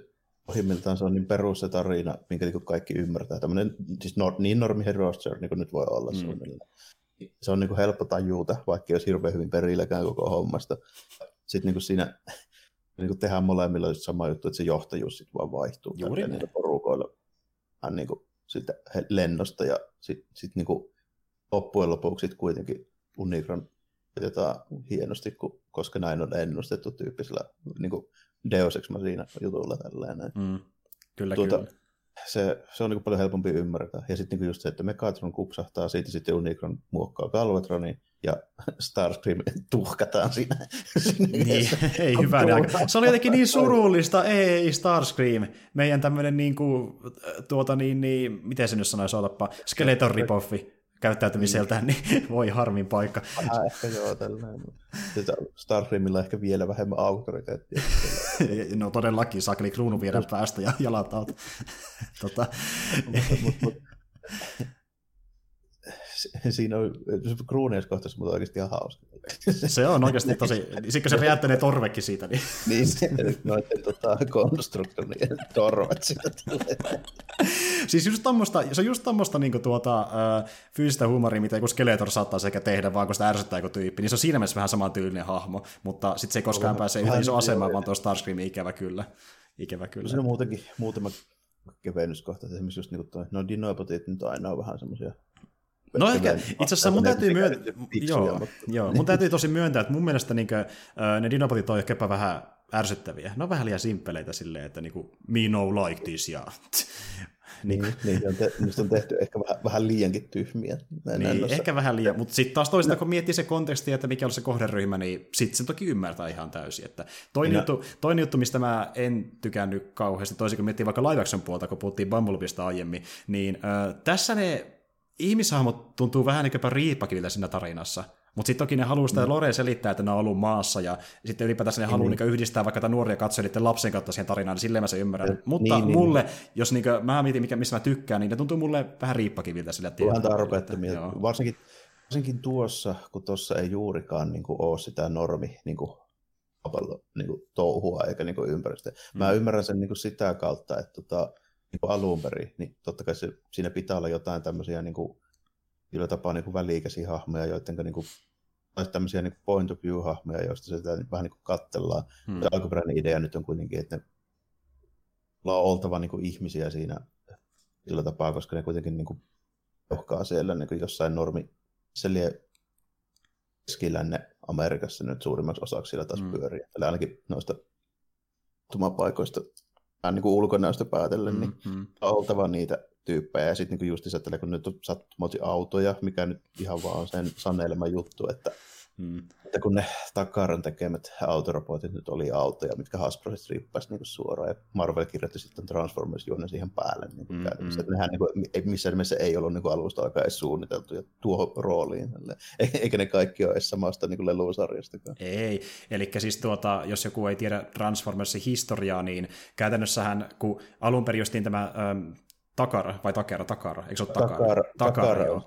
pohjimmiltaan se on niin perus se tarina, minkä niin kaikki ymmärtää. Tämmöinen siis nor, niin normi roster, niin kuin nyt voi olla mm. suunnilleen se on niin kuin helppo tajuuta, vaikka ei olisi hirveän hyvin perilläkään koko hommasta. Sitten niin kuin siinä niin kuin tehdään molemmilla just sama juttu, että se johtajuus sitten vaan vaihtuu Juuri niillä porukoilla hän niin kuin siltä lennosta ja sitten sit niin kuin loppujen lopuksi sit kuitenkin Unicron otetaan hienosti, kun, koska näin on ennustettu tyyppisellä niin kuin Deus Ex Machina jutulla tällainen. Mm, kyllä, tuota, kyllä se, se on niin paljon helpompi ymmärtää. Ja sitten niin just se, että Megatron kupsahtaa, siitä sitten Unicron muokkaa Galvatronin, ja Starscream tuhkataan siinä. niin, ei hyvä. Se oli jotenkin niin surullista. Ei, Starscream. Meidän tämmöinen niin kuin, tuota niin, niin, miten se nyt sanoisi, otapa, Skeleton ripoffi käyttäytymiseltään, niin voi harmin paikka. Vähän ehkä joo, tällainen. Ehkä vielä vähemmän auktoriteettia. no todellakin, sakeli kruunu viedä päästä ja jalat alta. tota. Siinä on, kruuneuskohtaisesti, mutta oikeasti ihan hauska. se on oikeasti tosi, sitten se räjäyttänee torvekin siitä. Niin, niin se, noiden tota, konstruktorien torvet siitä siis just tommoista, se on just tommoista niin tuota, fyysistä huumoria, mitä joku Skeletor saattaa sekä tehdä, vaan kun sitä ärsyttää joku tyyppi, niin se on siinä mielessä vähän saman tyylinen hahmo, mutta sitten se ei koskaan pääse yhtä iso asemaan, vaan tuo Starscream ikävä kyllä. Ikävä kyllä. Siinä on muutenkin muutama kevennyskohta, esimerkiksi just niin kuin toi, no dinoipotit nyt aina on vähän semmoisia No ehkä, itse asiassa mun täytyy, myöntää, joo, joo, mun täytyy tosi myöntää, että mun mielestä niin kuin, ne dinopatit on ehkä vähän ärsyttäviä. Ne on vähän liian simppeleitä silleen, että niin kuin, me no like this, ja niin, niin, niin on, te, on tehty ehkä vähän, vähän liiankin tyhmiä. niin, ehkä vähän liian, mutta sitten taas toista, no. kun miettii se konteksti, että mikä on se kohderyhmä, niin sitten se toki ymmärtää ihan täysin. Että toinen, no. juttu, toinen juttu, mistä mä en tykännyt kauheasti, toisin kun miettii vaikka live action puolta, kun puhuttiin Bumblebeesta aiemmin, niin äh, tässä ne ihmishahmot tuntuu vähän niin kuin riippakiviltä siinä tarinassa. Mutta sitten toki ne haluaa sitä mm. Lore selittää, että ne on ollut maassa, ja sitten ylipäätänsä ne haluaa niin. yhdistää vaikka nuoria katsojia lapsen kautta siihen tarinaan, niin silleen mä sen ymmärrän. Ja, Mutta niin, niin, mulle, niin. jos niin kuin, mä mietin, mikä, missä mä tykkään, niin ne tuntuu mulle vähän riippakiviltä sillä tiedä. Varsinkin, varsinkin tuossa, kun tuossa ei juurikaan niin kuin, ole sitä normi niin kuin, niin kuin, touhua eikä niin kuin, ympäristöä. Mä mm. ymmärrän sen niin kuin, sitä kautta, että tota, niin alun perin, niin totta kai se, siinä pitää olla jotain tämmöisiä niin kuin, joilla tapaa niin kuin väliikäisiä hahmoja, joiden niin kuin, tämmöisiä niin kuin point of view-hahmoja, joista sitä vähän niin kuin katsellaan. Hmm. Se alkuperäinen idea nyt on kuitenkin, että ne on oltava niin kuin ihmisiä siinä sillä tapaa, koska ne kuitenkin niin kuin johkaa siellä niin kuin jossain normi, se lie keskilänne Amerikassa nyt suurimmaksi osaksi siellä taas hmm. pyörii. Eli ainakin noista tumapaikoista niin kuin ulkonäöstä päätellen, niin mm-hmm. on oltava niitä tyyppejä. Ja sitten niin just että kun nyt on sattumoisin autoja, mikä nyt ihan vaan on sen sanelema juttu, että Mm. Että kun ne Takaran tekemät autorobotit nyt oli autoja, mitkä Hasbro riippasi niin suoraan, ja Marvel kirjoitti sitten Transformers juonne siihen päälle. Niin kuin mm, mm. Että nehän niin kuin, missään nimessä ei ollut niin kuin alusta alkaen edes suunniteltu ja tuohon rooliin. Eikä ne kaikki ole edes samasta niin lelusarjastakaan. Ei, eli siis tuota, jos joku ei tiedä Transformersin historiaa, niin käytännössähän, kun alun perin justiin tämä ähm, Takara, vai Takara, Takara, eikö se ole Takara? Takara, takara, takara joo.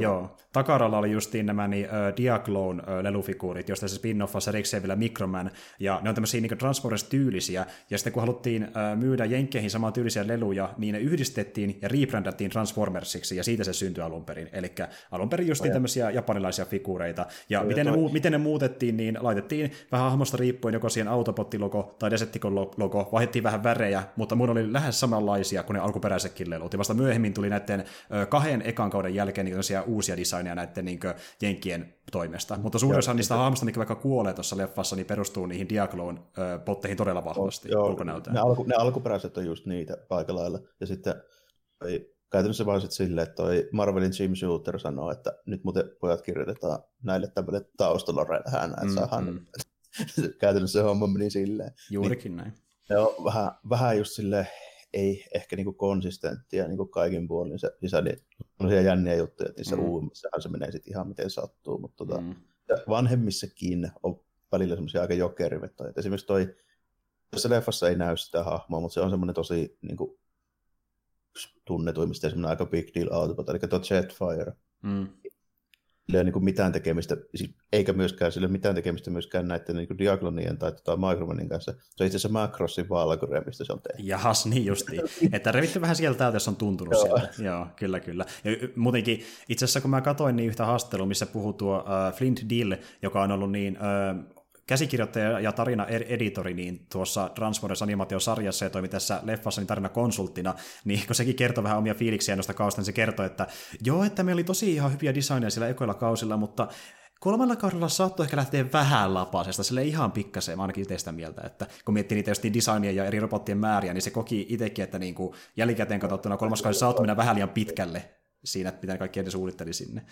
joo. Takaralla oli justiin nämä niin, uh, Diaclone uh, lelufiguurit, joista se spin-offassa erikseen vielä Microman, ja ne on tämmöisiä niin Transformers-tyylisiä, ja sitten kun haluttiin uh, myydä Jenkkeihin saman tyylisiä leluja, niin ne yhdistettiin ja rebrandattiin Transformersiksi, ja siitä se syntyi alun perin. Eli alun perin justiin tämmöisiä japanilaisia figuureita, ja miten ne, mu- miten ne muutettiin, niin laitettiin vähän hahmosta riippuen joko siihen Autobot-logo tai Decepticon-logo, vaihdettiin vähän värejä, mutta mun oli lähes samanlaisia kuin ne alkuperäisetkin lelut. Ja vasta myöhemmin tuli näiden kahden ekan kauden jälkeen niin uusia designeja näiden niin jenkkien toimesta. Mutta suurin osa niistä hahmoista, mikä vaikka kuolee tuossa leffassa, niin perustuu niihin Diagloon potteihin todella vahvasti oh, Ne, alku, ne alkuperäiset on just niitä paikalla Ja sitten toi, käytännössä vaan sitten silleen, että toi Marvelin Jim Shooter sanoo, että nyt muuten pojat kirjoitetaan näille tämmöille taustalla tähän, että mm, saadaan mm. käytännössä se homma meni silleen. Juurikin niin, näin. On vähän, vähän just silleen ei ehkä niin kuin konsistenttia niin kuin kaikin puolin se sisä, niin on siellä jänniä juttuja, että niissä mm. uumissahan se menee sitten ihan miten sattuu, mutta tota, mm. vanhemmissakin on välillä semmoisia aika jokerivetoja. Esimerkiksi toi, tässä leffassa ei näy sitä hahmoa, mutta se on semmoinen tosi niin kuin, tunnetuimmista ja semmoinen aika big deal autobot, eli tuo Jetfire. Mm ole niin mitään tekemistä, siis eikä myöskään sillä mitään tekemistä myöskään näiden niin Diaglonien tai tota Micromanin kanssa. Se on itse asiassa Macrossin Valkyrie, mistä se on tehty. Jahas, niin justiin. että revitty vähän sieltä täältä, jos on tuntunut Joo. sieltä. Joo, kyllä, kyllä. Ja muutenkin, itse asiassa kun mä katsoin niin yhtä haastattelua, missä puhuu tuo uh, Flint Dill, joka on ollut niin uh, käsikirjoittaja ja tarina-editori niin tuossa Transformers animaatiosarjassa ja toimi tässä leffassa niin tarinakonsulttina, niin kun sekin kertoi vähän omia fiiliksiä noista kausta, niin se kertoi, että joo, että me oli tosi ihan hyviä designeja sillä ekoilla kausilla, mutta kolmella kaudella saattoi ehkä lähteä vähän lapasesta, sille ihan pikkasen, mä ainakin itse mieltä, että kun miettii niitä just designia ja eri robottien määriä, niin se koki itsekin, että niin kuin jälkikäteen katsottuna kolmas kaudessa saattoi mennä vähän liian pitkälle siinä, että mitä kaikki edes suunnitteli sinne.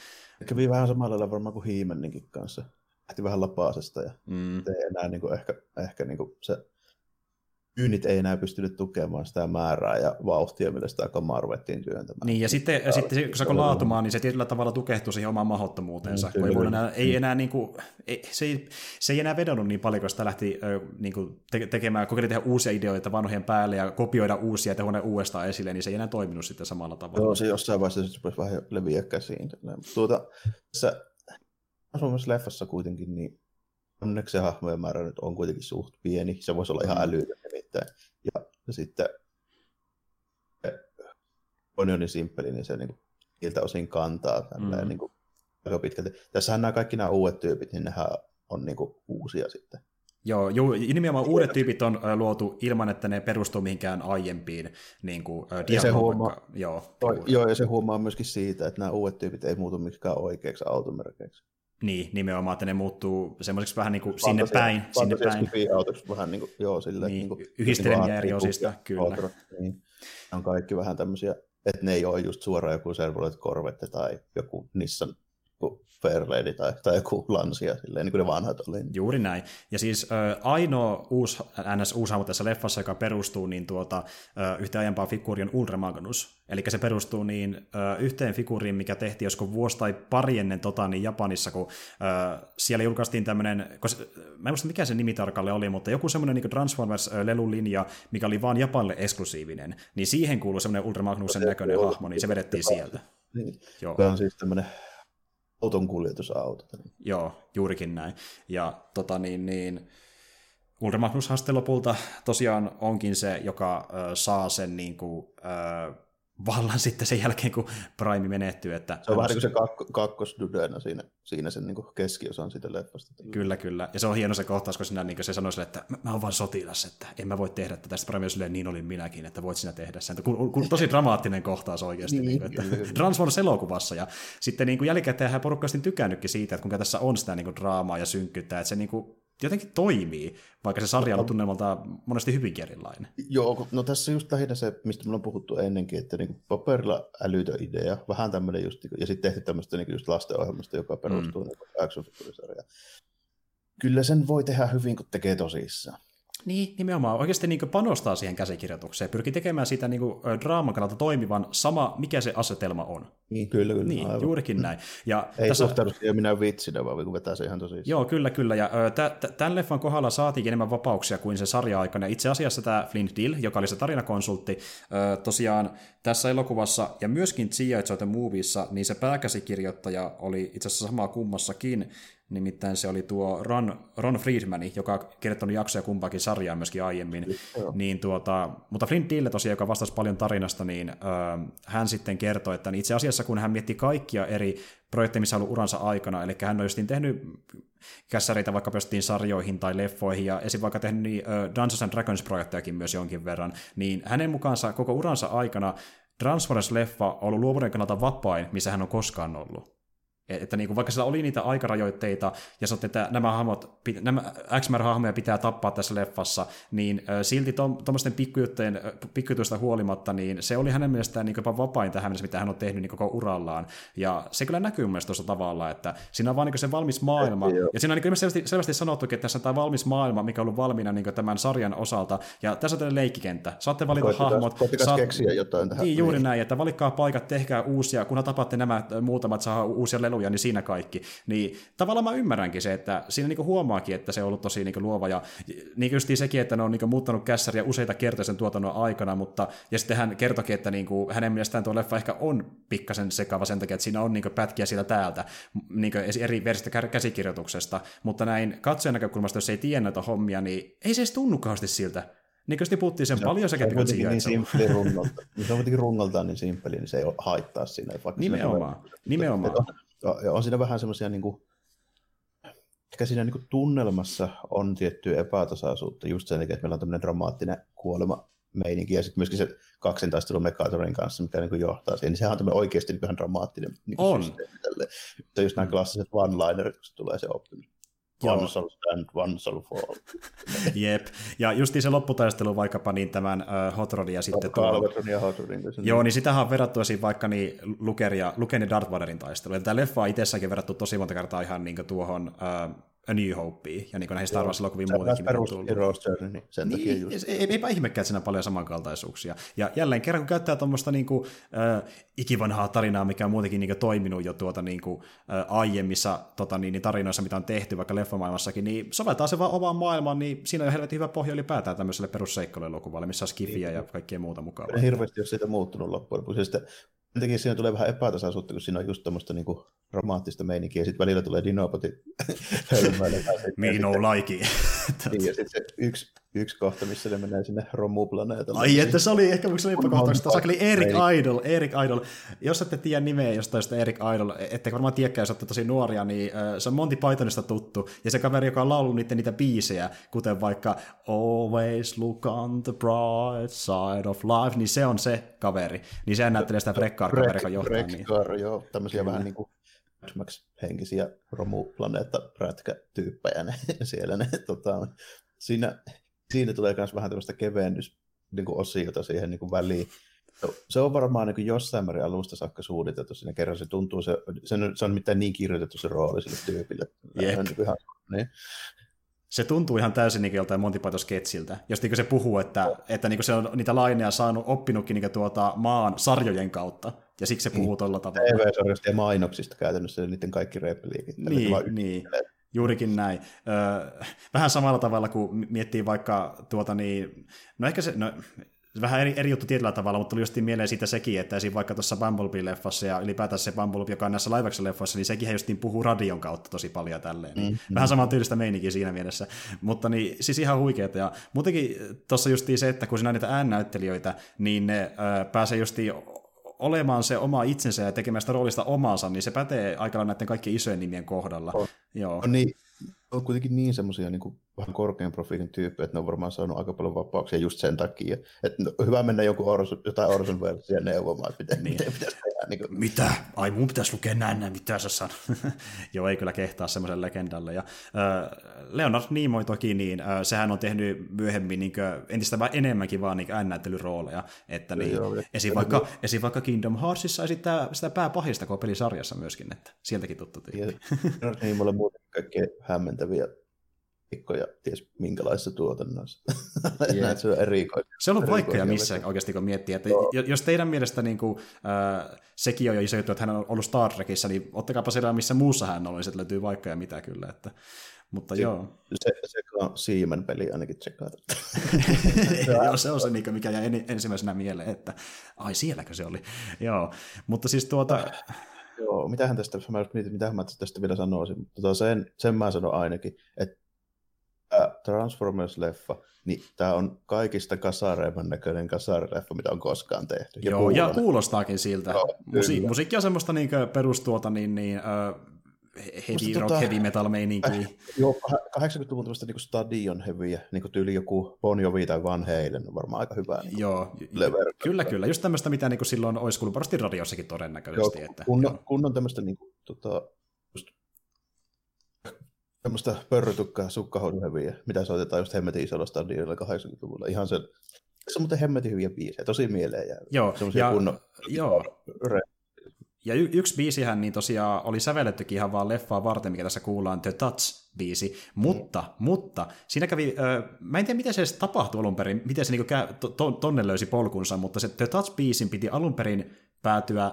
Kävi vähän samalla lailla varmaan kuin Hiimenninkin kanssa lähti vähän lapaasesta ja mm. ei enää niin kuin ehkä, ehkä niin kuin se myynnit ei enää pystynyt tukemaan sitä määrää ja vauhtia, millä sitä kamaa ruvettiin työntämään. Niin, ja sitten, ja sitten kun se alkoi laatumaan, niin se tietyllä tavalla tukehtui siihen omaan mahdottomuuteensa. Mm, kun ei, enää, ei enää niin kuin, ei, se, ei, se ei enää vedonnut niin paljon, kun sitä lähti niin kuin, te, tekemään, kokeili tehdä uusia ideoita vanhojen päälle ja kopioida uusia ja tehdä ne uudestaan esille, niin se ei enää toiminut sitten samalla tavalla. Joo, se jossain vaiheessa se vähän leviä käsiin. Tuota, tässä Suomessa leffassa kuitenkin, niin onneksi se hahmojen määrä nyt on kuitenkin suht pieni. Se voisi olla ihan mm. älytön nimittäin. Ja, sitten on jo niin simppeli, niin se niin kuin, siltä osin kantaa tälleen, mm. niin kuin, aika pitkälti. Tässähän nämä kaikki nämä uudet tyypit, niin nehän on niin kuin, uusia sitten. Joo, ju, nimenomaan uudet tyypit on uh, luotu ilman, että ne perustuu mihinkään aiempiin niin kuin, uh, ja se huomaa, joo, joo, ja se huomaa myöskin siitä, että nämä uudet tyypit ei muutu mikään oikeaksi automerkeiksi. Niin, nimenomaan, että ne muuttuu semmoiseksi vähän niin kuin sinne päin. Sinne päin. vähän niin kuin, joo, silleen. Niin, niin yhdistelmiä niin eri osista, kyllä. Outro, niin. On kaikki vähän tämmöisiä, että ne ei ole just suoraan joku Servolet Corvette tai joku Nissan Fairlady tai, tai joku Lansia, silleen, niin kuin ne vanhat oli. Juuri näin. Ja siis äh, ainoa uusi, ns. uusi hahmo tässä leffassa, joka perustuu niin tuota, äh, yhteen aiempaa figuuriin on Ultra Magnus. Eli se perustuu niin äh, yhteen figuuriin, mikä tehtiin joskus vuosi tai pari ennen tota, niin Japanissa, kun äh, siellä julkaistiin tämmöinen, mä en muista mikä se nimi tarkalleen oli, mutta joku semmoinen niin Transformers-lelulinja, mikä oli vaan Japanille eksklusiivinen, niin siihen kuuluu semmoinen Ultra Magnuksen näköinen hahmo, niin se vedettiin sieltä. Niin. Joo. Se on siis tämmöinen auton kuljetusauto. Joo, juurikin näin. Ja tota niin, niin Ultra Magnus sitten lopulta tosiaan onkin se, joka ö, saa sen niin kuin, ö, vallan sitten sen jälkeen, kun Prime menehtyy. Että se on vähän niin kuin se kakko, kakkosdudena siinä, siinä sen niin keskiosan siitä leffasta. Kyllä, kyllä. Ja se on hieno se kohtaus, kun siinä niin se sanoi sille, että mä, mä oon vain sotilas, että en mä voi tehdä tätä. Sitten Prime silleen, niin olin minäkin, että voit sinä tehdä sen. Kun, kun, tosi dramaattinen kohtaus oikeasti. niin, niin, että Transformers-elokuvassa. Ja sitten niin jälkikäteen hän porukka tykännytkin siitä, että kuinka tässä on sitä niin kuin draamaa ja synkkyyttä, että se niin kuin jotenkin toimii, vaikka se sarja on tunnelmalta monesti hyvinkin erilainen. Joo, no tässä just lähinnä se, mistä me on puhuttu ennenkin, että niin paperilla älytön idea, vähän tämmöinen just, ja sitten tehty tämmöistä niin just lastenohjelmasta, joka perustuu mm. niin action Kyllä sen voi tehdä hyvin, kun tekee tosissaan. Niin, nimenomaan. Oikeasti niin panostaa siihen käsikirjoitukseen. Pyrkii tekemään sitä niin kuin, draaman kannalta toimivan sama, mikä se asetelma on. Niin, kyllä, kyllä. Niin, aivan. juurikin näin. Ja Ei tässä... suhtaudu siihen minä vitsinä, vaan kun vetää se ihan tosissaan. Joo, kyllä, kyllä. Ja t- tämän leffan kohdalla saatiin enemmän vapauksia kuin se sarja-aikana. Itse asiassa tämä Flint Dill, joka oli se tarinakonsultti, tosiaan tässä elokuvassa ja myöskin G.I. Joe Movieissa, niin se pääkäsikirjoittaja oli itse asiassa samaa kummassakin, Nimittäin se oli tuo Ron, Ron Friedman, joka on kirjoittanut jaksoja kumpaakin sarjaa myöskin aiemmin. Niin tuota, mutta Flint Dille tosiaan, joka vastasi paljon tarinasta, niin ö, hän sitten kertoi, että itse asiassa kun hän mietti kaikkia eri projekteja, missä ollut uransa aikana, eli hän on justiin tehnyt kässäreitä vaikka jostain sarjoihin tai leffoihin, ja esim. vaikka tehnyt niin, uh, Dungeons and Dragons-projektejakin myös jonkin verran, niin hänen mukaansa koko uransa aikana Transformers-leffa on ollut luovuuden kannalta vapain, missä hän on koskaan ollut. Että niin kuin, vaikka sillä oli niitä aikarajoitteita, ja sanottiin, että nämä, hahmot, nämä X-Men-hahmoja pitää tappaa tässä leffassa, niin silti tuommoisten pikkujuttujen, pikkujutuista huolimatta, niin se oli hänen mielestään niin jopa vapain tähän mennessä, mitä hän on tehnyt niin koko urallaan. Ja se kyllä näkyy mun tuossa tavalla, että siinä on vaan niin se valmis maailma, ja siinä on niin selvästi, selvästi sanottukin, että tässä on tämä valmis maailma, mikä on ollut valmiina niin tämän sarjan osalta, ja tässä on teille leikkikenttä. Saatte valita koitikas, hahmot. Saat... keksiä jotain tähän. Niin, juuri näin, että valikkaa paikat, tehkää uusia, kunhan tapatte nämä muutamat, saa uusia leluja haluja, niin siinä kaikki. Niin tavallaan mä ymmärränkin se, että siinä niinku huomaakin, että se on ollut tosi niinku luova ja niin just sekin, että ne on niinku muuttanut kässäriä useita kertoja sen tuotannon aikana, mutta ja sitten hän kertoikin, että niinku, hänen mielestään tuo leffa ehkä on pikkasen sekava sen takia, että siinä on niinku pätkiä siitä täältä niinku eri versiota käsikirjoituksesta, mutta näin katsojan näkökulmasta, jos ei tiedä näitä hommia, niin ei se edes tunnu kauheasti siltä. Niin kuin puhuttiin sen se, paljon sekä kuin niin simppeli runnolta. se on kuitenkin runnoltaan niin simppeli, niin se ei haittaa siinä. Vaikka nimenomaan. nimenomaan. Ja on siinä vähän semmoisia, niin kuin, ehkä siinä niin kuin tunnelmassa on tiettyä epätasaisuutta just sen takia, että meillä on tämmöinen dramaattinen kuolema meininki, ja sitten myöskin se kaksintaistelu Megatonin kanssa, mikä niin kuin johtaa siihen, niin sehän on tämmöinen oikeasti niin ihan dramaattinen niin on. systeemi. Tälle. Just nämä mm. klassiset one-linerit, kun se tulee se oppimus. One shall stand, one shall fall. Jep. Ja justiin se lopputaistelu vaikkapa niin tämän uh, Hot Rodin ja sitten tuo... ja Hot Rodin. Joo, niin sitähän on verrattu esiin vaikka niin Luker ja, Luken ja Darth Vaderin taistelu. Tämä leffa on itsessäänkin verrattu tosi monta kertaa ihan niin tuohon uh, A New Hopea, ja niin kuin näihin Star Wars-elokuviin muutenkin. Perus Heroes Journey, niin sen niin, takia just. Ei, eipä ihmekään, että siinä on paljon samankaltaisuuksia. Ja jälleen kerran, kun käyttää tuommoista niin kuin, äh, ikivanhaa tarinaa, mikä on muutenkin niin kuin, toiminut jo tuota, niin kuin, äh, aiemmissa tota, niin, niin, tarinoissa, mitä on tehty, vaikka leffamaailmassakin, niin soveltaa se vaan omaan maailmaan, niin siinä on helvetin hyvä pohja ylipäätään tämmöiselle perusseikkailuelokuvalle, missä on skifiä niin. ja kaikkea muuta mukaan. Hirveästi jos siitä muuttunut loppujen lopuksi. Sitten Jotenkin siinä tulee vähän epätasaisuutta, kun siinä on just tämmöistä niinku dramaattista meininkiä, ja sitten välillä tulee Dinopoti hölmöille. Me no like niin, ja sitten se yksi, yksi kohta, missä ne menee sinne romuplaneetalle. Ai, että se oli ehkä yksi. Se oli Erik Idol, Erik Idol. Jos ette tiedä nimeä jostain sitä Erik Idol, ette varmaan tiedäkään, jos olette tosi nuoria, niin se on Monty Pythonista tuttu, ja se kaveri, joka on laullut niitä, niitä biisejä, kuten vaikka Always look on the bright side of life, niin se on se kaveri. Niin se näyttelee sitä Brekkar kaveri, joka johtaa. Brekkar, niin. joo, tämmöisiä vähän niin kuin henkisiä romuplaneetta rätkätyyppejä ne, siellä. Ne, tota, siinä, siinä tulee myös vähän tämmöistä kevennys niin kuin osiota siihen niin kuin väliin. se on varmaan niin jossain määrin alusta saakka suunniteltu siinä kerran. Se tuntuu, se, se, se on mitään niin kirjoitettu se rooli sille tyypille. Jep. Niin ihan, niin. Se tuntuu ihan täysin niin joltain Monty Python sketsiltä, jos niin se puhuu, että, että niin se on niitä laineja saanut, oppinutkin niin tuota maan sarjojen kautta, ja siksi se puhuu tuolla tavalla. TV-sarjoista ja mainoksista käytännössä, niiden kaikki repliikit. Niin, niin. Juurikin näin. Öö, vähän samalla tavalla kuin miettii vaikka tuota niin, no ehkä se, no, vähän eri, eri juttu tietyllä tavalla, mutta tuli just mieleen siitä sekin, että esim. vaikka tuossa Bumblebee-leffassa ja ylipäätään se Bumblebee, joka on näissä live leffoissa niin sekin justiin puhuu radion kautta tosi paljon tälleen. Niin mm-hmm. Vähän saman tyylistä meininkiä siinä mielessä. Mutta niin, siis ihan huikeeta. Ja muutenkin tuossa justiin se, että kun sinä niitä äännäyttelijöitä, niin ne äh, pääsee justiin olemaan se oma itsensä ja tekemään sitä roolista omansa, niin se pätee aika näiden kaikkien isojen nimien kohdalla. On. Joo. On, niin, on kuitenkin niin semmoisia niin vähän korkean profiilin tyyppejä, että ne on varmaan saanut aika paljon vapauksia just sen takia. Että no, hyvä mennä joku Orson, jotain Orson Wellesia neuvomaan, että miten, niin. miten pitäisi tehdä. Niin kuin. Mitä? Ai mun pitäisi lukea näin, näin mitä sä sanoo. Joo, ei kyllä kehtaa semmoisen legendalle. Ja, äh, Leonard Nimoy toki, niin äh, sehän on tehnyt myöhemmin niin kuin, entistä vähän enemmänkin vaan niin näyttelyrooleja. Että niin, Joo, esim, vaikka, esim, vaikka Kingdom Heartsissa esittää sitä pääpahista koko pelisarjassa myöskin, että sieltäkin tuttu tyyppi. Leonard Nimoylle muuten kaikkea hämmentäviä pikkoja ties minkälaisessa tuotannossa. Yeah. se on erikoinen. Se on ollut vaikea missä oikeasti, kun miettii, että no. jos teidän mielestä niin kuin, äh, sekin on jo iso juttu, että hän on ollut Star Trekissa, niin ottakaapa siellä missä muussa hän on, niin se löytyy vaikka ja mitä kyllä. Että, mutta se, joo. Se, se on Siemen peli ainakin tsekata. joo, se on se, mikä jäi ensimmäisenä mieleen, että ai sielläkö se oli. Joo, mutta siis tuota... Joo, mitähän tästä, mä mietin, mitähän mä tästä vielä sanoisin, mutta tota sen, sen mä sanon ainakin, että Transformers-leffa, niin tämä on kaikista kasareimman näköinen kasarileffa, mitä on koskaan tehty. Ja Joo, kuulostaa. ja kuulostaakin siltä. Joo, Musi- musiikki on semmoista niin perustuota niin, niin, heavy rock, tota, heavy metal meininkiä. Äh, joo, 80-luvun tämmöistä niin stadion heavyä, niin kuin tyyli joku Bon Jovi tai Van Halen, on varmaan aika hyvä. Niin joo, lever. kyllä, kyllä. Just tämmöistä, mitä niin kuin silloin olisi kuullut varmasti radiossakin todennäköisesti. Joo, että, kun, joo. kun on tämmöistä niin kuin, tota, semmoista pörrytukkaa sukkahoiduheviä, mitä soitetaan just hemmetin isolla stadionilla 80-luvulla. Ihan se, se on muuten hemmetin hyviä biisejä, tosi mieleen jää. Joo, ja, kunnon, joo. Ja y- yksi biisihän niin tosiaan oli sävellettykin ihan vaan leffaa varten, mikä tässä kuullaan, The Touch-biisi, mutta, mm. mutta siinä kävi, äh, mä en tiedä miten se edes tapahtui alun perin, miten se niinku kä- to- tonne löysi polkunsa, mutta se The Touch-biisin piti alun perin päätyä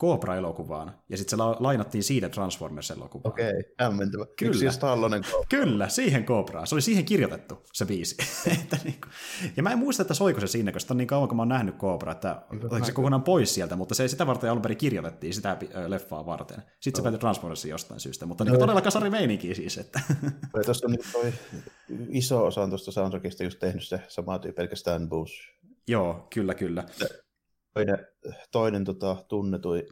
Cobra-elokuvaan, ja sitten se la- lainattiin siitä Transformers-elokuvaan. Okei, okay, hämmentävä. Kyllä. Siis Stallonen Cobra? Kyllä, siihen Cobraan. Se oli siihen kirjoitettu, se biisi. että niin kuin... Ja mä en muista, että soiko se siinä, koska on niin kauan, kun mä oon nähnyt Cobra, että oliko se kokonaan pois sieltä, mutta se sitä varten alun perin kirjoitettiin, sitä leffaa varten. Sitten se päätyi Transformersiin jostain syystä, mutta niin todella kasari meininki siis. Että... Tuossa on niin toi iso osa tuosta soundtrackista just tehnyt se sama tyyppi, pelkästään Bush. Joo, kyllä, kyllä toinen, toinen tota, tunnetui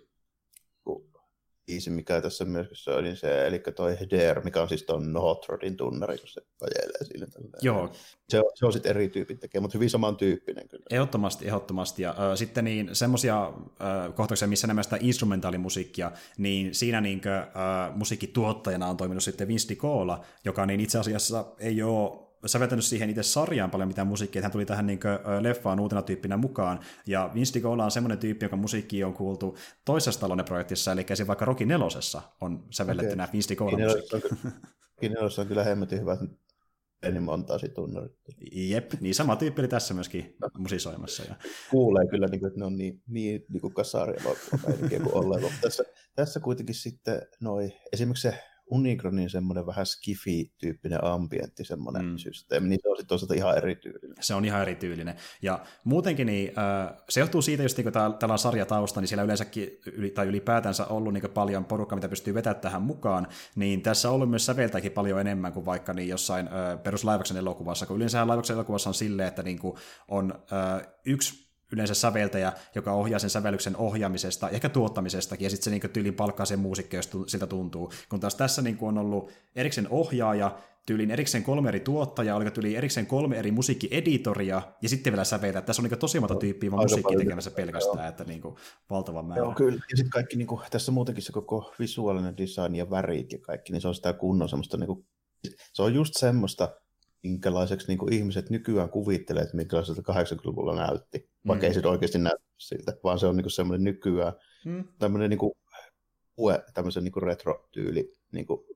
biisi, mikä tässä myös on, niin se, eli toi Dare, mikä on siis tuon Hot Rodin tunnari, kun se ajelee siinä. Tälleen. Joo. Se on, se on sitten eri tyypin tekee, mutta hyvin samantyyppinen kyllä. Ehdottomasti, ehdottomasti. Ja äh, sitten niin semmoisia äh, kohtauksia, missä nämä sitä instrumentaalimusiikkia, niin siinä niin äh, musiikkituottajana on toiminut sitten Vince DiCola, joka niin itse asiassa ei ole säveltänyt siihen itse sarjaan paljon mitään musiikkia, hän tuli tähän niin kuin, leffaan uutena tyyppinä mukaan, ja Vince DiCola on semmoinen tyyppi, joka musiikki on kuultu toisessa Stallone-projektissa, eli siinä vaikka Rocky nelosessa on sävelletty okay. nämä Vince DiCola musiikki. Rocky on kyllä hemmetin hyvät ennen montaasi tunnarit. Jep, niin sama tyyppi oli tässä myöskin musisoimassa. Ja... Kuulee kyllä, niin kuin, että ne on niin, niin, niin kuin kasari kuin olleet. Tässä, tässä kuitenkin sitten noi, esimerkiksi se Unicronin semmoinen vähän skifi-tyyppinen ambientti semmoinen mm. systeemi, niin se on sitten toisaalta ihan erityylinen. Se on ihan erityylinen. Ja muutenkin niin, se johtuu siitä, just niin kun tällä on sarjatausta, niin siellä yleensäkin, tai ylipäätänsä ollut niin paljon porukkaa, mitä pystyy vetämään tähän mukaan, niin tässä on ollut myös säveltäkin paljon enemmän kuin vaikka niin jossain peruslaivaksen elokuvassa, kun yleensä laivaksen elokuvassa on silleen, että niin kuin on yksi yleensä säveltäjä, joka ohjaa sen sävellyksen ohjaamisesta, ehkä tuottamisestakin, ja sitten se niin tyylin palkkaa sen muusikko, jos siltä tuntuu. Kun taas tässä niin on ollut erikseen ohjaaja, tyylin erikseen kolme eri tuottajaa, oliko tyyliin erikseen kolme eri musiikkieditoria, ja sitten vielä säveitä. Tässä on niin tosi monta tyyppiä vaan musiikkia tekemässä pelkästään, joo. että niin kuin, valtava määrä. Joo, kyllä. Ja sitten kaikki, niin kuin, tässä muutenkin se koko visuaalinen design ja värit ja kaikki, niin se on sitä kunnon semmoista, niin kuin, se on just semmoista, minkälaiseksi niin kuin ihmiset nykyään kuvittelee, että minkälaiselta 80-luvulla näytti vaikka mm. ei se oikeasti näy siltä, vaan se on niinku semmoinen nykyään mm. tämmöinen niinku, ue, tämmöisen niinku retro-tyyli niinku,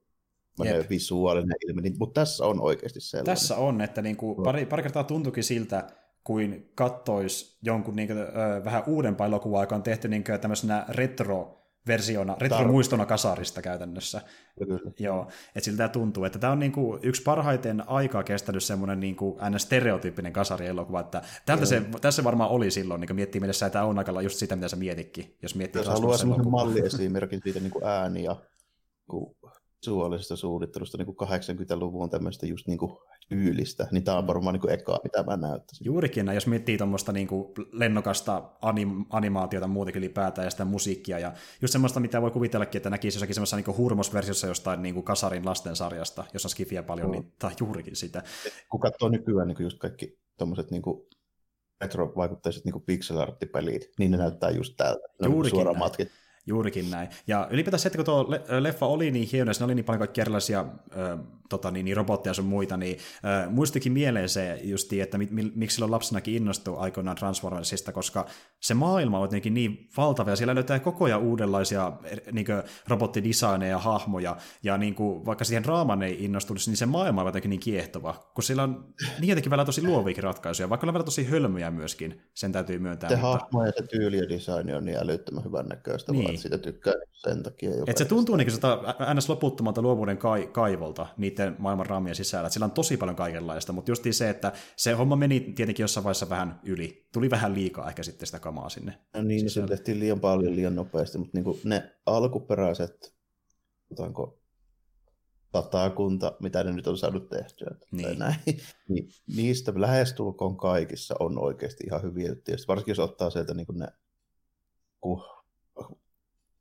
visuaalinen ilme, niin, mutta tässä on oikeasti sellainen. Tässä on, että niinku, pari, pari kertaa tuntuikin siltä, kuin kattois jonkun niin kuin, ö, vähän uudempaa elokuvaa, joka on tehty niin kuin, tämmöisenä retro versiona, retromuistona kasarista käytännössä. Kyllä. Joo, että siltä tuntuu, että tämä on niinku yksi parhaiten aikaa kestänyt semmoinen niinku stereotyyppinen kasarielokuva, että tältä se, tässä varmaan oli silloin, niin miettii mielessä, että tämä on aika just sitä, mitä sä mietitkin, jos miettii Jos haluaa semmoisen malliesimerkin siitä niin kuin ääni ja visuaalisesta suunnittelusta niin kuin 80-luvun tämmöistä just niin kuin tyylistä, niin tämä on varmaan niin kuin ekaa, mitä mä näyttäisin. Juurikin, jos miettii tuommoista niin kuin lennokasta anim- animaatiota muutenkin ylipäätään ja sitä musiikkia, ja just semmoista, mitä voi kuvitellakin, että näkisi jossakin semmoisessa niin hurmosversiossa jostain niin kuin Kasarin lastensarjasta, jossa on skifiä paljon, no. niin tämä juurikin sitä. Kun katsoo nykyään niin just kaikki tuommoiset niin retrovaikutteiset niin pixel art-pelit, niin ne näyttää just tältä. Ne Juurikin suoraan matkit. Juurikin näin. Ja ylipäätään se, että kun tuo leffa oli niin hieno, ja siinä oli niin paljon kaikkia erilaisia tota, niin, niin robotteja sun muita, niin äh, muistikin mieleen se justi, että mi, mi, miksi silloin lapsenakin innostui aikoinaan Transformersista, koska se maailma on jotenkin niin valtava, ja siellä löytää koko ajan uudenlaisia niin robottidesigneja ja hahmoja, ja niin kuin, vaikka siihen draaman ei innostunut, niin se maailma on jotenkin niin kiehtova, kun sillä on niin jotenkin välillä tosi luoviikin ratkaisuja, vaikka on välillä tosi hölmöjä myöskin, sen täytyy myöntää. Se mutta... hahmo ja se tyyli ja design on niin älyttömän hyvän näköistä, niin. vaan sitä tykkää sen takia. Et se tuntuu niin sitä ns. loputtomalta luovuuden kai, kaivolta niiden maailman raamien sisällä, sillä on tosi paljon kaikenlaista, mutta just se, että se homma meni tietenkin jossain vaiheessa vähän yli. Tuli vähän liikaa ehkä sitten sitä kamaa sinne. No niin, se tehtiin liian paljon liian nopeasti, mutta niin ne alkuperäiset, otanko satakunta, mitä ne nyt on saanut tehtyä, niin. näin, niin niistä lähestulkoon kaikissa on oikeasti ihan hyviä juttuja. Varsinkin jos ottaa sieltä niin ne